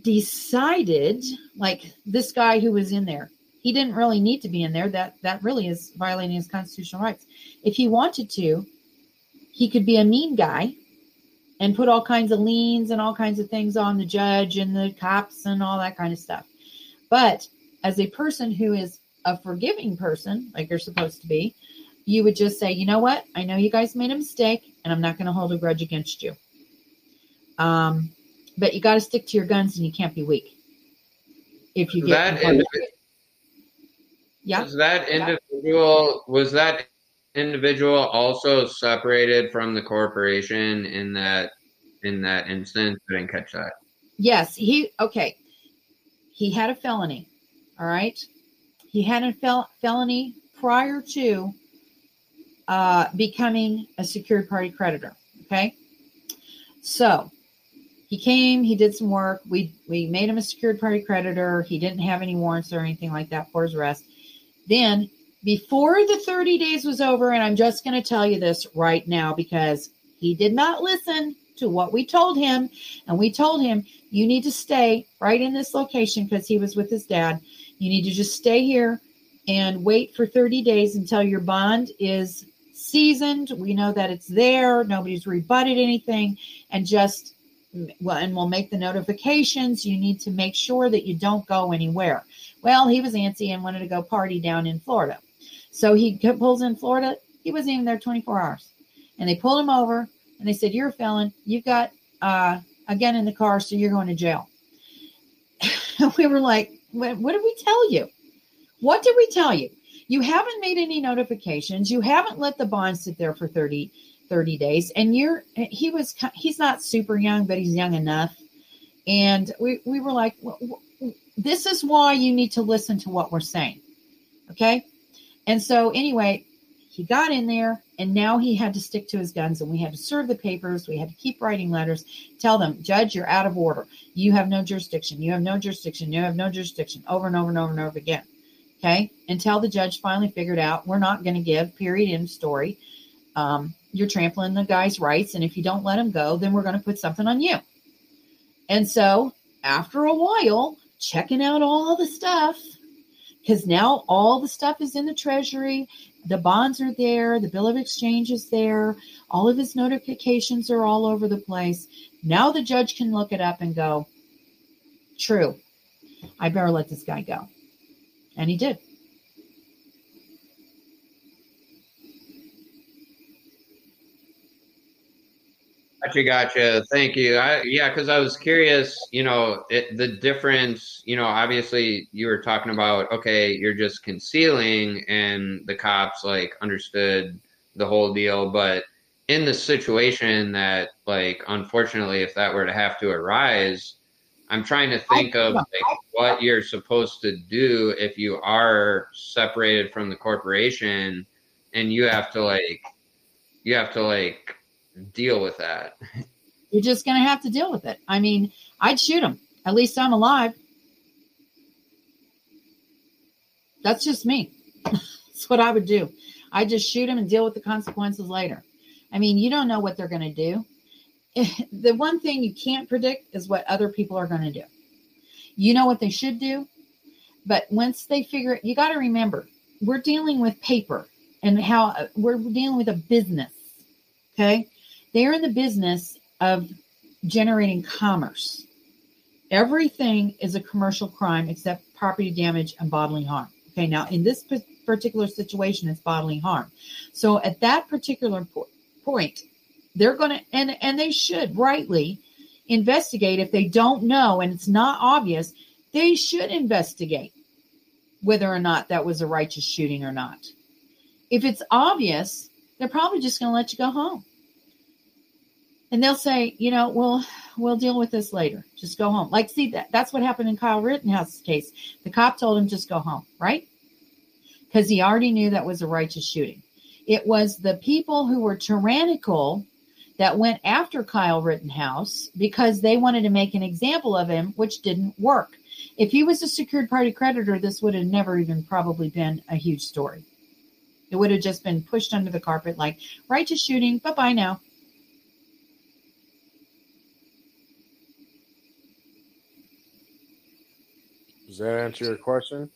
decided, like this guy who was in there, he didn't really need to be in there. That that really is violating his constitutional rights. If he wanted to, he could be a mean guy and put all kinds of liens and all kinds of things on the judge and the cops and all that kind of stuff. But as a person who is a forgiving person, like you're supposed to be, you would just say, you know what? I know you guys made a mistake, and I'm not going to hold a grudge against you. Um, but you got to stick to your guns, and you can't be weak. If you get that yeah, was that individual was that individual also separated from the corporation in that in that instance? I didn't catch that. Yes, he okay. He had a felony. All right. He had a fel- felony prior to uh, becoming a secured party creditor. Okay. So he came, he did some work. We we made him a secured party creditor. He didn't have any warrants or anything like that for his arrest. Then before the 30 days was over, and I'm just going to tell you this right now because he did not listen to what we told him. And we told him, you need to stay right in this location because he was with his dad. You need to just stay here and wait for 30 days until your bond is seasoned. We know that it's there. Nobody's rebutted anything. And just, well, and we'll make the notifications. You need to make sure that you don't go anywhere. Well, he was antsy and wanted to go party down in Florida. So he pulls in Florida. He wasn't even there 24 hours. And they pulled him over and they said, You're a felon. You've got uh, a gun in the car, so you're going to jail. we were like, what, what did we tell you? What did we tell you? You haven't made any notifications. You haven't let the bond sit there for 30, 30 days. And you're, he was, he's not super young, but he's young enough. And we, we were like, this is why you need to listen to what we're saying. Okay. And so, anyway, he got in there and now he had to stick to his guns and we had to serve the papers. We had to keep writing letters, tell them, Judge, you're out of order. You have no jurisdiction. You have no jurisdiction. You have no jurisdiction over and over and over and over again. Okay. Until the judge finally figured out we're not going to give, period, end story. Um, you're trampling the guy's rights. And if you don't let him go, then we're going to put something on you. And so, after a while, checking out all the stuff, because now all the stuff is in the treasury the bonds are there the bill of exchange is there all of his notifications are all over the place. Now the judge can look it up and go true i better let this guy go. And he did Gotcha, gotcha. Thank you. I, yeah, because I was curious, you know, it, the difference, you know, obviously you were talking about, okay, you're just concealing, and the cops like understood the whole deal. But in the situation that, like, unfortunately, if that were to have to arise, I'm trying to think of like what you're supposed to do if you are separated from the corporation and you have to like, you have to like, deal with that. You're just going to have to deal with it. I mean, I'd shoot him. At least I'm alive. That's just me. That's what I would do. I just shoot him and deal with the consequences later. I mean, you don't know what they're going to do. The one thing you can't predict is what other people are going to do. You know what they should do, but once they figure it, you got to remember we're dealing with paper and how we're dealing with a business. Okay. They're in the business of generating commerce. Everything is a commercial crime except property damage and bodily harm. Okay, now in this particular situation, it's bodily harm. So at that particular po- point, they're going to, and, and they should rightly investigate if they don't know and it's not obvious, they should investigate whether or not that was a righteous shooting or not. If it's obvious, they're probably just going to let you go home and they'll say, you know, we'll we'll deal with this later. Just go home. Like, see that that's what happened in Kyle Rittenhouse's case. The cop told him just go home, right? Because he already knew that was a righteous shooting. It was the people who were tyrannical that went after Kyle Rittenhouse because they wanted to make an example of him, which didn't work. If he was a secured party creditor, this would have never even probably been a huge story. It would have just been pushed under the carpet like righteous shooting, bye bye now. Does that answer your question?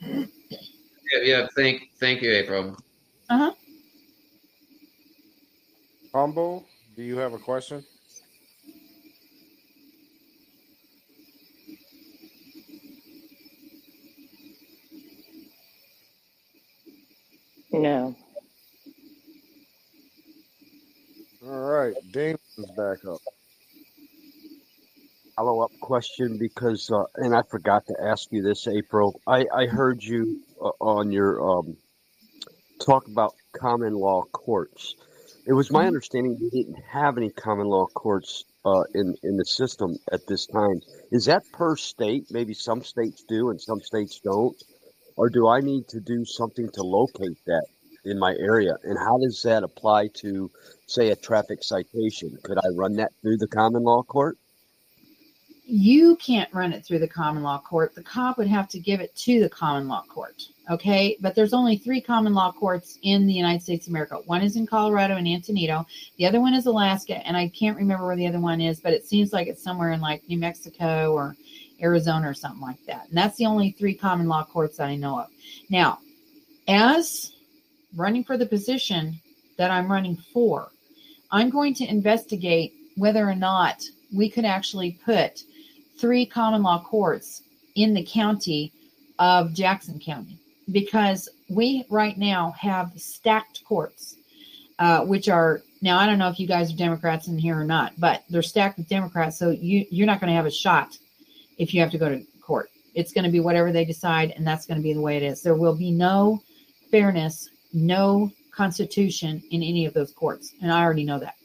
Yeah, yeah. Thank, thank you, April. Uh huh. Humble, do you have a question? No. All right, Damon's back up follow up question because, uh, and I forgot to ask you this, April. I, I heard you uh, on your um, talk about common law courts. It was my Mhm. understanding we didn't have any common law courts uh, in in the system at this time. Is that per state? Maybe some states do and some states don't. Or do I need to do something to locate that in my area? And how does that apply to, say, a traffic citation? Could I run that through the common law court? You can't run it through the common law court. The cop would have to give it to the common law court. Okay. But there's only three common law courts in the United States of America. One is in Colorado and Antonito. The other one is Alaska. And I can't remember where the other one is, but it seems like it's somewhere in like New Mexico or Arizona or something like that. And that's the only three common law courts that I know of. Now, as running for the position that I'm running for, I'm going to investigate whether or not we could actually put three common law courts in the county of Jackson County because we right now have stacked courts, uh, which are now I don't know if you guys are Democrats in here or not, but they're stacked with Democrats, so you you're not going to have a shot if you have to go to court. It's going to be whatever they decide, and that's going to be the way it is. There will be no fairness, no constitution in any of those courts, and I already know that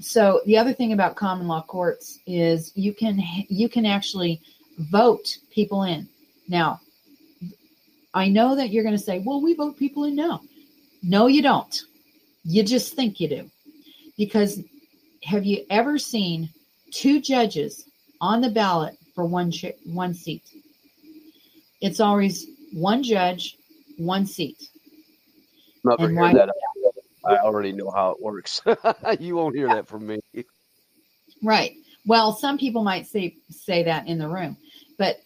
so the other thing about common law courts is you can you can actually vote people in. Now i know that you're going to say well we vote people in. Now no you don't. You just think you do. Because have you ever seen two judges on the ballot for one ch- one seat? It's always one judge one seat. Never And why- that. I already know how it works. you won't hear that from me. Right. Well, some people might say say that in the room, but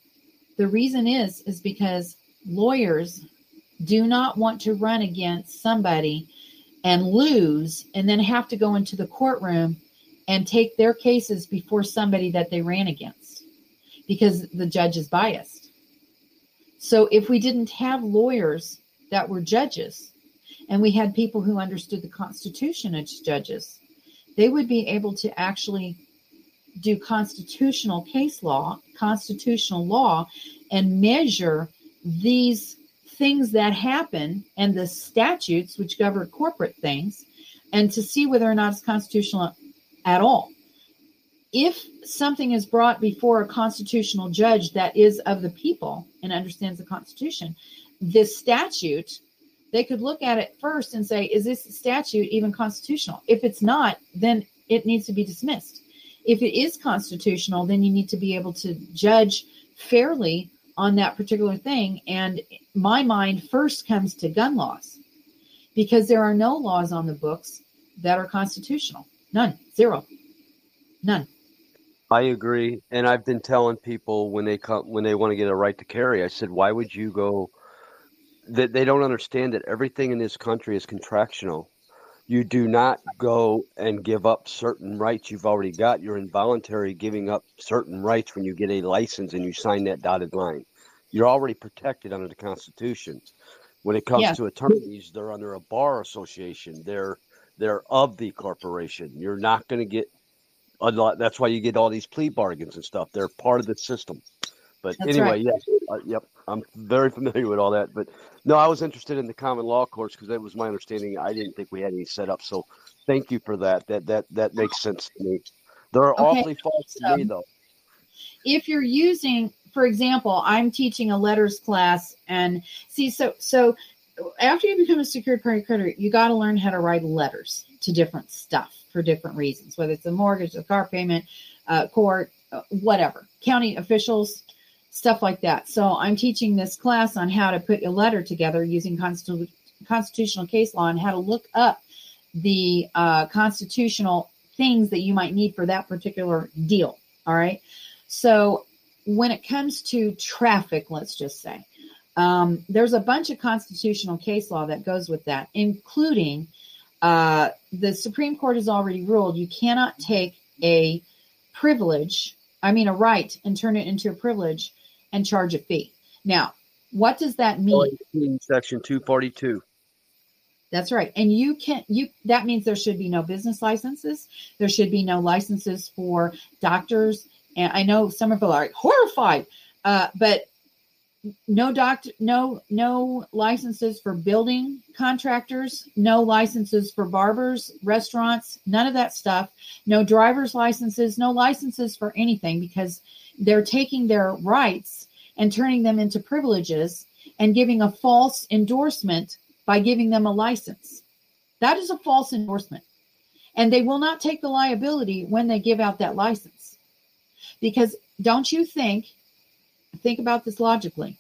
the reason is is because lawyers do not want to run against somebody and lose and then have to go into the courtroom and take their cases before somebody that they ran against because the judge is biased. So if we didn't have lawyers that were judges and we had people who understood the constitution as judges, they would be able to actually do constitutional case law, constitutional law, and measure these things that happen and the statutes which govern corporate things and to see whether or not it's constitutional at all. If something is brought before a constitutional judge that is of the people and understands the Constitution, this statute, they could look at it first and say, is this statute even constitutional? If it's not, then it needs to be dismissed. If it is constitutional, then you need to be able to judge fairly on that particular thing. And my mind first comes to gun laws because there are no laws on the books that are constitutional. None, zero, none. I agree, and I've been telling people when they come when they want to get a right to carry. I said, why would you go? That they don't understand that everything in this country is contractual. You do not go and give up certain rights you've already got. You're involuntary giving up certain rights when you get a license and you sign that dotted line. You're already protected under the Constitution. When it comes Yes. to attorneys, they're under a bar association. They're they're of the corporation. You're not going to get a lot. That's why you get all these plea bargains and stuff. They're part of the system. But That's anyway, right. yes, uh, yep, I'm very familiar with all that. But no, I was interested in the common law courts because that was my understanding. I didn't think we had any set up. So thank you for that. That that that makes sense to me. They're Okay, awfully false to me though. if you're using for example i'm teaching a letters class and see so so after you become a secured party creditor you got to learn how to write letters to different stuff for different reasons whether it's a mortgage a car payment uh, court uh, whatever county officials stuff like that. So i'm teaching this class on how to put a letter together using constitu- constitutional case law and how to look up the uh, constitutional things that you might need for that particular deal all right? So when it comes to traffic, let's just say, um, there's a bunch of constitutional case law that goes with that, including uh, the Supreme Court has already ruled you cannot take a privilege, I mean, a right, and turn it into a privilege and charge a fee. Now, what does that mean? Section two forty two. That's right. And you can you that means there should be no business licenses. There should be no licenses for doctors. And I know some of you are horrified, uh, but no doctor no no licenses for building contractors no licenses for barbers restaurants none of that stuff no driver's licenses no licenses for anything because they're taking their rights and turning them into privileges and giving a false endorsement by giving them a license that is a false endorsement and they will not take the liability when they give out that license because don't you think think about this logically.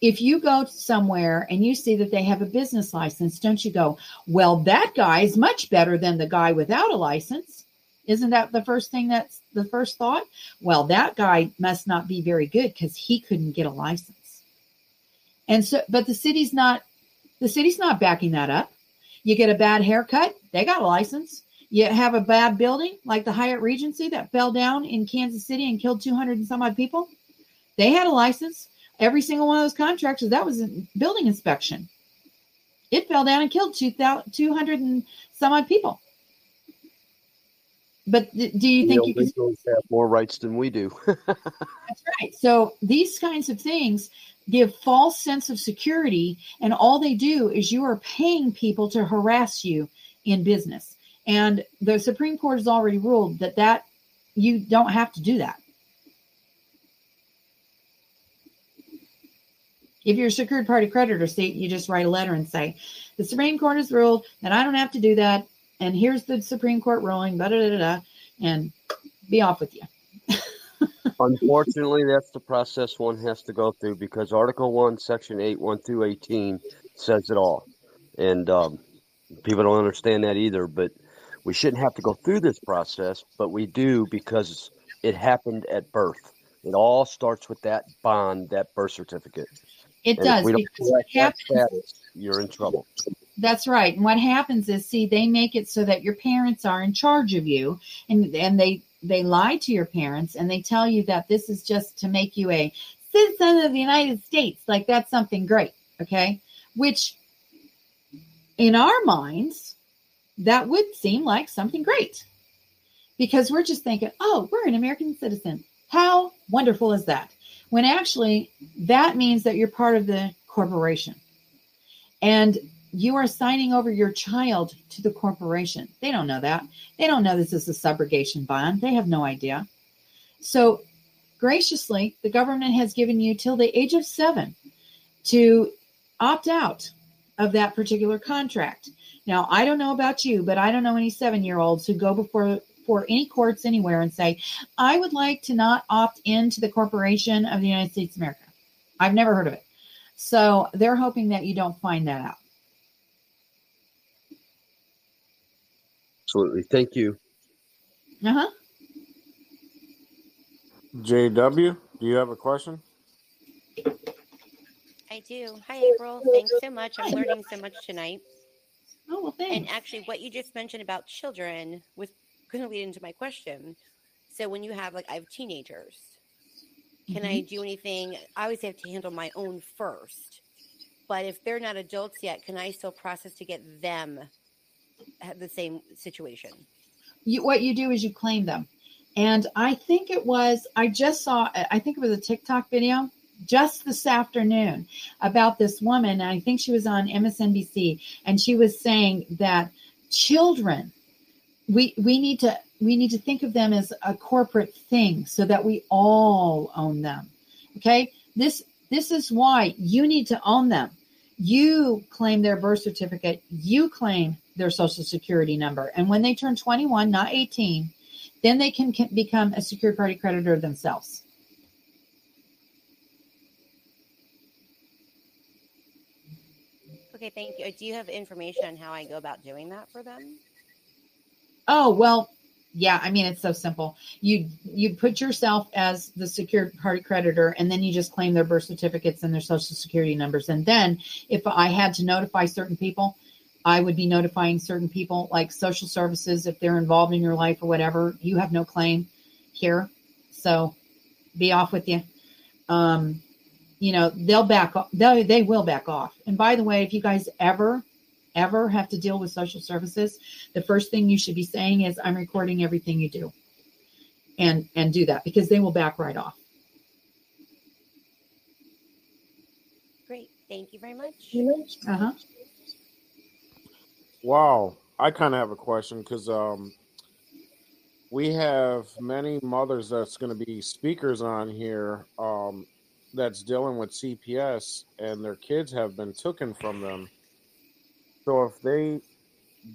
If you go somewhere and you see that they have a business license, don't you go, well, that guy is much better than the guy without a license? Isn't that the first thing that's the first thought? Well, that guy must not be very good because he couldn't get a license. And so, but the city's not, the city's not backing that up. You get a bad haircut, they got a license. You have a bad building like the Hyatt Regency that fell down in Kansas City and killed 200 and some odd people. They had a license. Every single one of those contractors, that was a building inspection. It fell down and killed 200 and some odd people. But do you think you can have more rights than we do? That's right. So these kinds of things give false sense of security, and all they do is you are paying people to harass you in business. And the Supreme Court has already ruled that that you don't have to do that. If you're a secured party creditor state, you just write a letter and say, the Supreme Court has ruled that I don't have to do that. And here's the Supreme Court ruling, da da da da, and be off with you. Unfortunately, that's the process one has to go through because Article 1, Section 8, 1 through 18 says it all. And um, people don't understand that either, but we shouldn't have to go through this process, but we do because it happened at birth. It all starts with that bond, that birth certificate. It and does. Because what happens, status, you're in trouble. That's right. And what happens is, see, they make it so that your parents are in charge of you, and and they they lie to your parents and they tell you that this is just to make you a citizen of the United States. Like that's something great. Okay, which in our minds that would seem like something great because we're just thinking, oh, we're an American citizen. How wonderful is that? when actually that means that you're part of the corporation and you are signing over your child to the corporation. They don't know that. They don't know this is a subrogation bond. They have no idea. So, graciously, the government has given you till the age of seven to opt out of that particular contract. Now, I don't know about you, but I don't know any seven year olds who go before for any courts anywhere and say, I would like to not opt into the corporation of the United States of America. I've never heard of it. So they're hoping that you don't find that out. Absolutely. Thank you. Uh huh. JW, do you have a question? I do. Hi, April. Thanks so much. I'm learning so much tonight. Oh, well, thanks. And actually, what you just mentioned about children was going to lead into my question. So when you have like I have teenagers, can mm-hmm. I do anything? I always have to handle my own first. But if they're not adults yet, can I still process to get them the same situation? You, what you do is you claim them. And I think it was, I just saw, I think it was a TikTok video just this afternoon about this woman. I think she was on MSNBC, and she was saying that children we we need to we need to think of them as a corporate thing so that we all own them okay this this is why you need to own them you claim their birth certificate you claim their social security number and when they turn 21 not 18 then they can, can become a secured party creditor themselves okay thank you do you have information on how i go about doing that for them Oh, well, yeah, I mean it's so simple. You you put yourself as the secured party creditor and then you just claim their birth certificates and their social security numbers. And then if I had to notify certain people, I would be notifying certain people like social services if they're involved in your life or whatever. You have no claim here. So be off with you. Um, you know, they'll back off. They, they will back off. And by the way, if you guys ever ever have to deal with social services, the first thing you should be saying is, I'm recording everything you do. And and do that because they will back right off. Great. Thank you very much. Uh huh. Wow, I kind of have a question because um, we have many mothers that's going to be speakers on here um, that's dealing with CPS, and their kids have been taken from them. So if they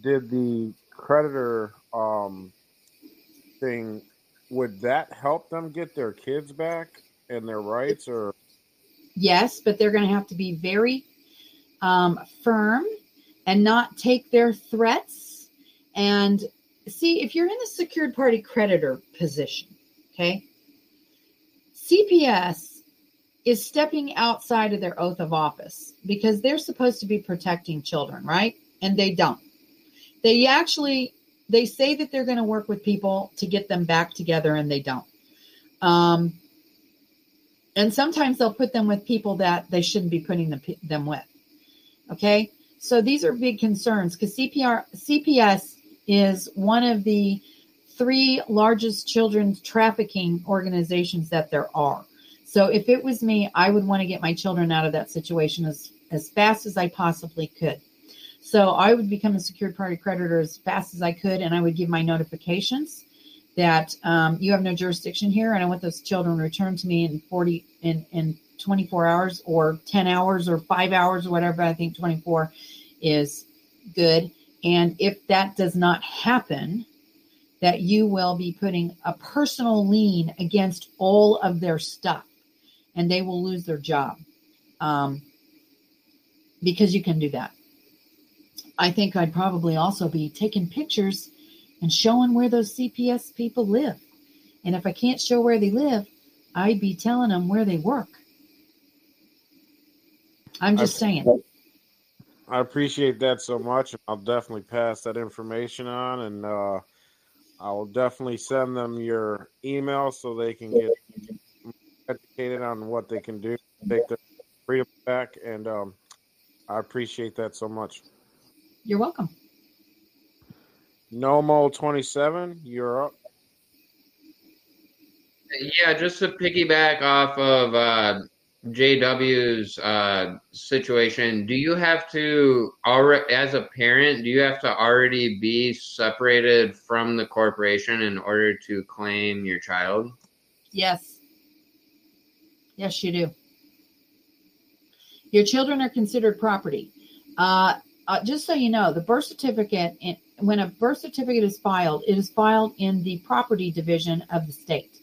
did the creditor um, thing, would that help them get their kids back and their rights, or Yes, but they're going to have to be very um, firm and not take their threats. And see, if you're in the secured party creditor position, okay, CPS is stepping outside of their oath of office because they're supposed to be protecting children, right? And they don't. They actually they say that they're going to work with people to get them back together, and they don't. Um, and sometimes they'll put them with people that they shouldn't be putting them, them with. Okay, so these are big concerns because CPR CPS is one of the three largest children's trafficking organizations that there are. So if it was me, I would want to get my children out of that situation as as fast as I possibly could. So I would become a secured party creditor as fast as I could, and I would give my notifications that um, you have no jurisdiction here, and I want those children returned to me in 40 in in 24 hours or 10 hours or five hours or whatever. I think 24 is good. And if that does not happen, that you will be putting a personal lien against all of their stuff, and they will lose their job um, because you can do that. I think I'd probably also be taking pictures and showing where those CPS people live. And if I can't show where they live, I'd be telling them where they work. I'm just saying. I appreciate that so much. I'll definitely pass that information on, and uh, I will definitely send them your email so they can get educated on what they can do to take their freedom back. And um, I appreciate that so much. You're welcome. Nomo twenty seven, you're up. Yeah, just to piggyback off of uh, JW's uh, situation, do you have to already, as a parent, do you have to already be separated from the corporation in order to claim your child? Yes. Yes, you do. Your children are considered property. Uh, uh, just so you know, the birth certificate, in, when a birth certificate is filed, it is filed in the property division of the state.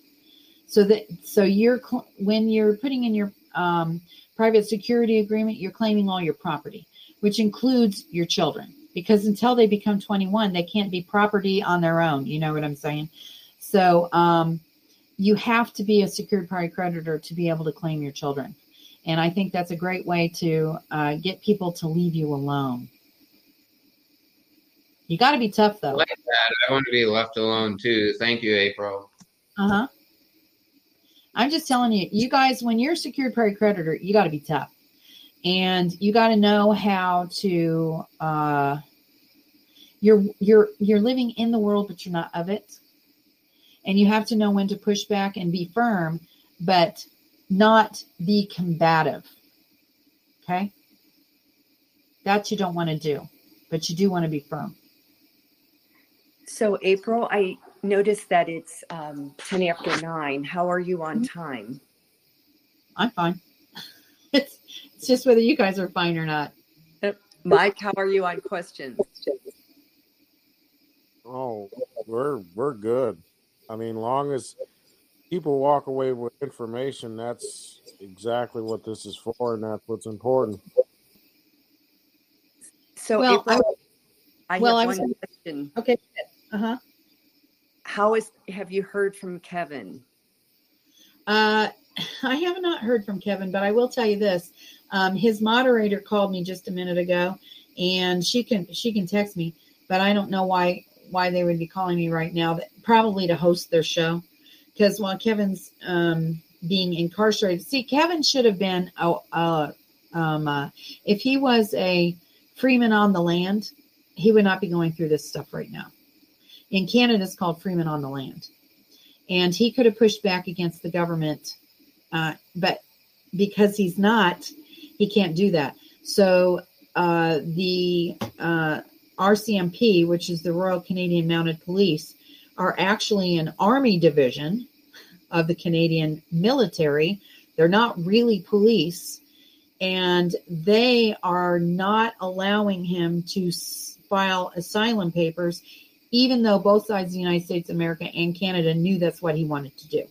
So that so you're when you're putting in your um, private security agreement, you're claiming all your property, which includes your children, because until they become 21, they can't be property on their own. You know what I'm saying? So um, you have to be a secured party creditor to be able to claim your children. And I think that's a great way to uh, get people to leave you alone. You got to be tough, I though. like that. I want to be left alone too. Thank you, April. Uh huh. I'm just telling you, you guys, when you're a secured party creditor, you got to be tough, and you got to know how to. Uh, you're you're you're living in the world, but you're not of it, and you have to know when to push back and be firm, but not be combative. Okay, that you don't want to do, but you do want to be firm. So, April, I noticed that it's um, 10 after 9. How are you on time? I'm fine. It's it's just whether you guys are fine or not. Mike, how are you on questions? Oh, we're we're good. I mean, long as people walk away with information, that's exactly what this is for, and that's what's important. So, Well, April, I, well, I have was one question. Okay. Uh huh. How is have you heard from Kevin? Uh, I have not heard from Kevin, but I will tell you this: um, his moderator called me just a minute ago, and she can she can text me, but I don't know why why they would be calling me right now. Probably to host their show, because while Kevin's um, being incarcerated, see, Kevin should have been a, a um, uh, if he was a freeman on the land, he would not be going through this stuff right now. In Canada, it's called freeman on the land and he could have pushed back against the government, uh, but because he's not, he can't do that. So uh, the uh, RCMP, which is the Royal Canadian Mounted Police, are actually an army division of the Canadian military. They're not really police, and they are not allowing him to file asylum papers, even though both sides of the United States America and Canada knew that's what he wanted to do.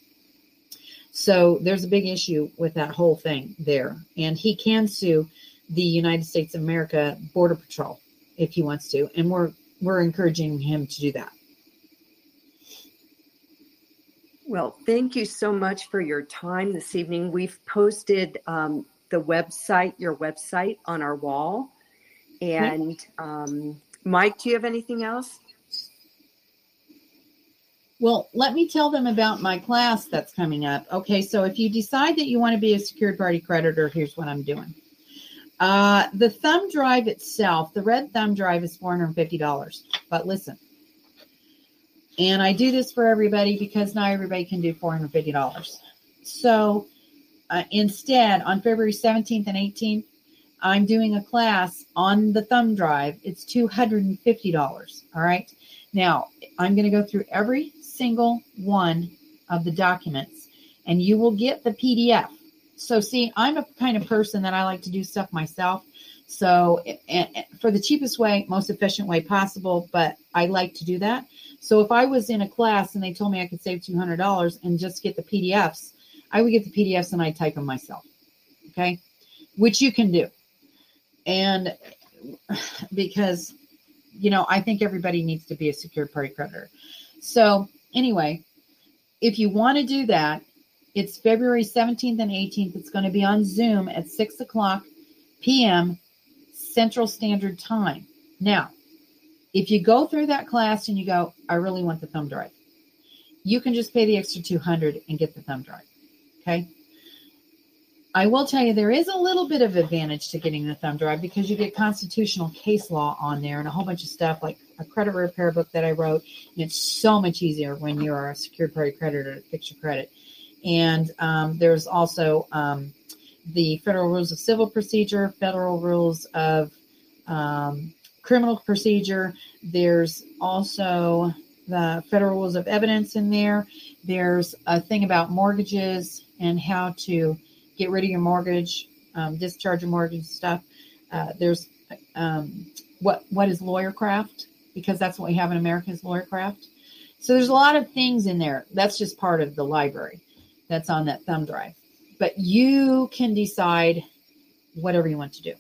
So there's a big issue with that whole thing there. And he can sue the United States of America Border Patrol if he wants to. And we're we're encouraging him to do that. Well, thank you so much for your time this evening. We've posted um, the website, your website, on our wall. And um, Mike, do you have anything else? Well, let me tell them about my class that's coming up. Okay, so if you decide that you want to be a secured party creditor, here's what I'm doing. Uh, the thumb drive itself, the red thumb drive is $450. But listen, and I do this for everybody because not everybody can do $450. So uh, instead, on February 17th and 18th, I'm doing a class on the thumb drive. It's $250. All right. Now, I'm going to go through every single one of the documents and you will get the PDF. So, see, I'm a kind of person that I like to do stuff myself. So, and, and for the cheapest way, most efficient way possible, but I like to do that. So, if I was in a class and they told me I could save $200 and just get the PDFs, I would get the PDFs and I'd type them myself. Okay. Which you can do. And because, you know, I think everybody needs to be a secured party creditor. So, anyway, if you want to do that, it's February 17th and 18th. It's going to be on Zoom at 6 o'clock p.m. Central Standard Time. Now, if you go through that class and you go, I really want the thumb drive, you can just pay the extra 200 and get the thumb drive. Okay. I will tell you there is a little bit of advantage to getting the thumb drive because you get constitutional case law on there and a whole bunch of stuff like a credit repair book that I wrote. And it's so much easier when you're a secured party creditor to fix your credit. And um, there's also um, the federal rules of civil procedure, federal rules of um, criminal procedure. There's also the federal rules of evidence in there. There's a thing about mortgages and how to get rid of your mortgage, um, discharge your mortgage stuff. Uh, there's um, what what is lawyer craft because that's what we have in America is lawyer craft. So there's a lot of things in there. That's just part of the library that's on that thumb drive. But you can decide whatever you want to do.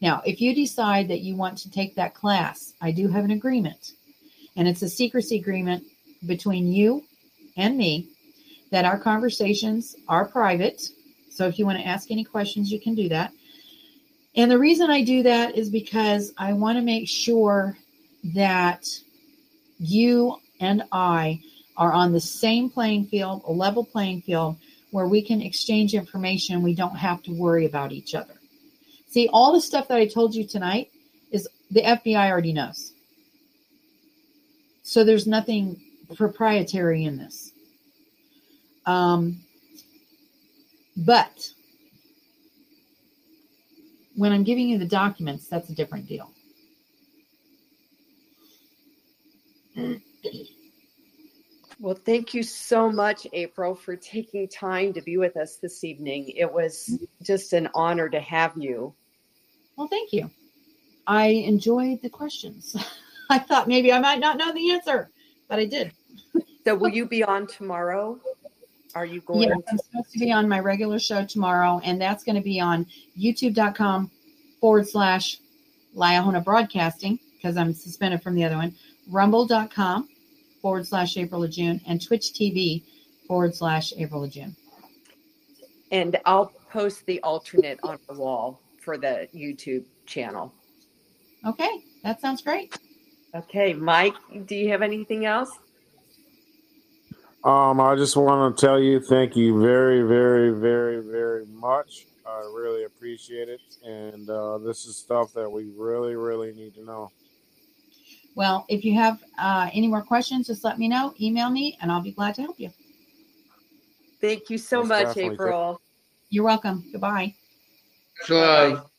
Now, if you decide that you want to take that class, I do have an agreement, and it's a secrecy agreement between you and me that our conversations are private. So if you want to ask any questions, you can do that. And the reason I do that is because I want to make sure that you and I are on the same playing field, a level playing field, where we can exchange information. We don't have to worry about each other. See, all the stuff that I told you tonight is the FBI already knows. So there's nothing proprietary in this. Um, but when I'm giving you the documents, that's a different deal. Well, thank you so much, April, for taking time to be with us this evening. It was mm-hmm. just an honor to have you. Well, thank you. I enjoyed the questions. I thought maybe I might not know the answer, but I did. So, will you be on tomorrow? Are you going? Yes, I'm supposed to be on my regular show tomorrow, and that's going to be on youtube.com forward slash Liahona Broadcasting because I'm suspended from the other one, rumble.com forward slash April of June, and Twitch TV forward slash April of June. And I'll post the alternate on the wall for the YouTube channel. Okay, that sounds great. Okay, Mike, do you have anything else? Um, I just want to tell you thank you very, very, very, very much. I really appreciate it, and uh, this is stuff that we really, really need to know. Well, if you have uh, any more questions, just let me know. Email me, and I'll be glad to help you. Thank you so Most much, definitely. April. You're welcome. Goodbye. Much love.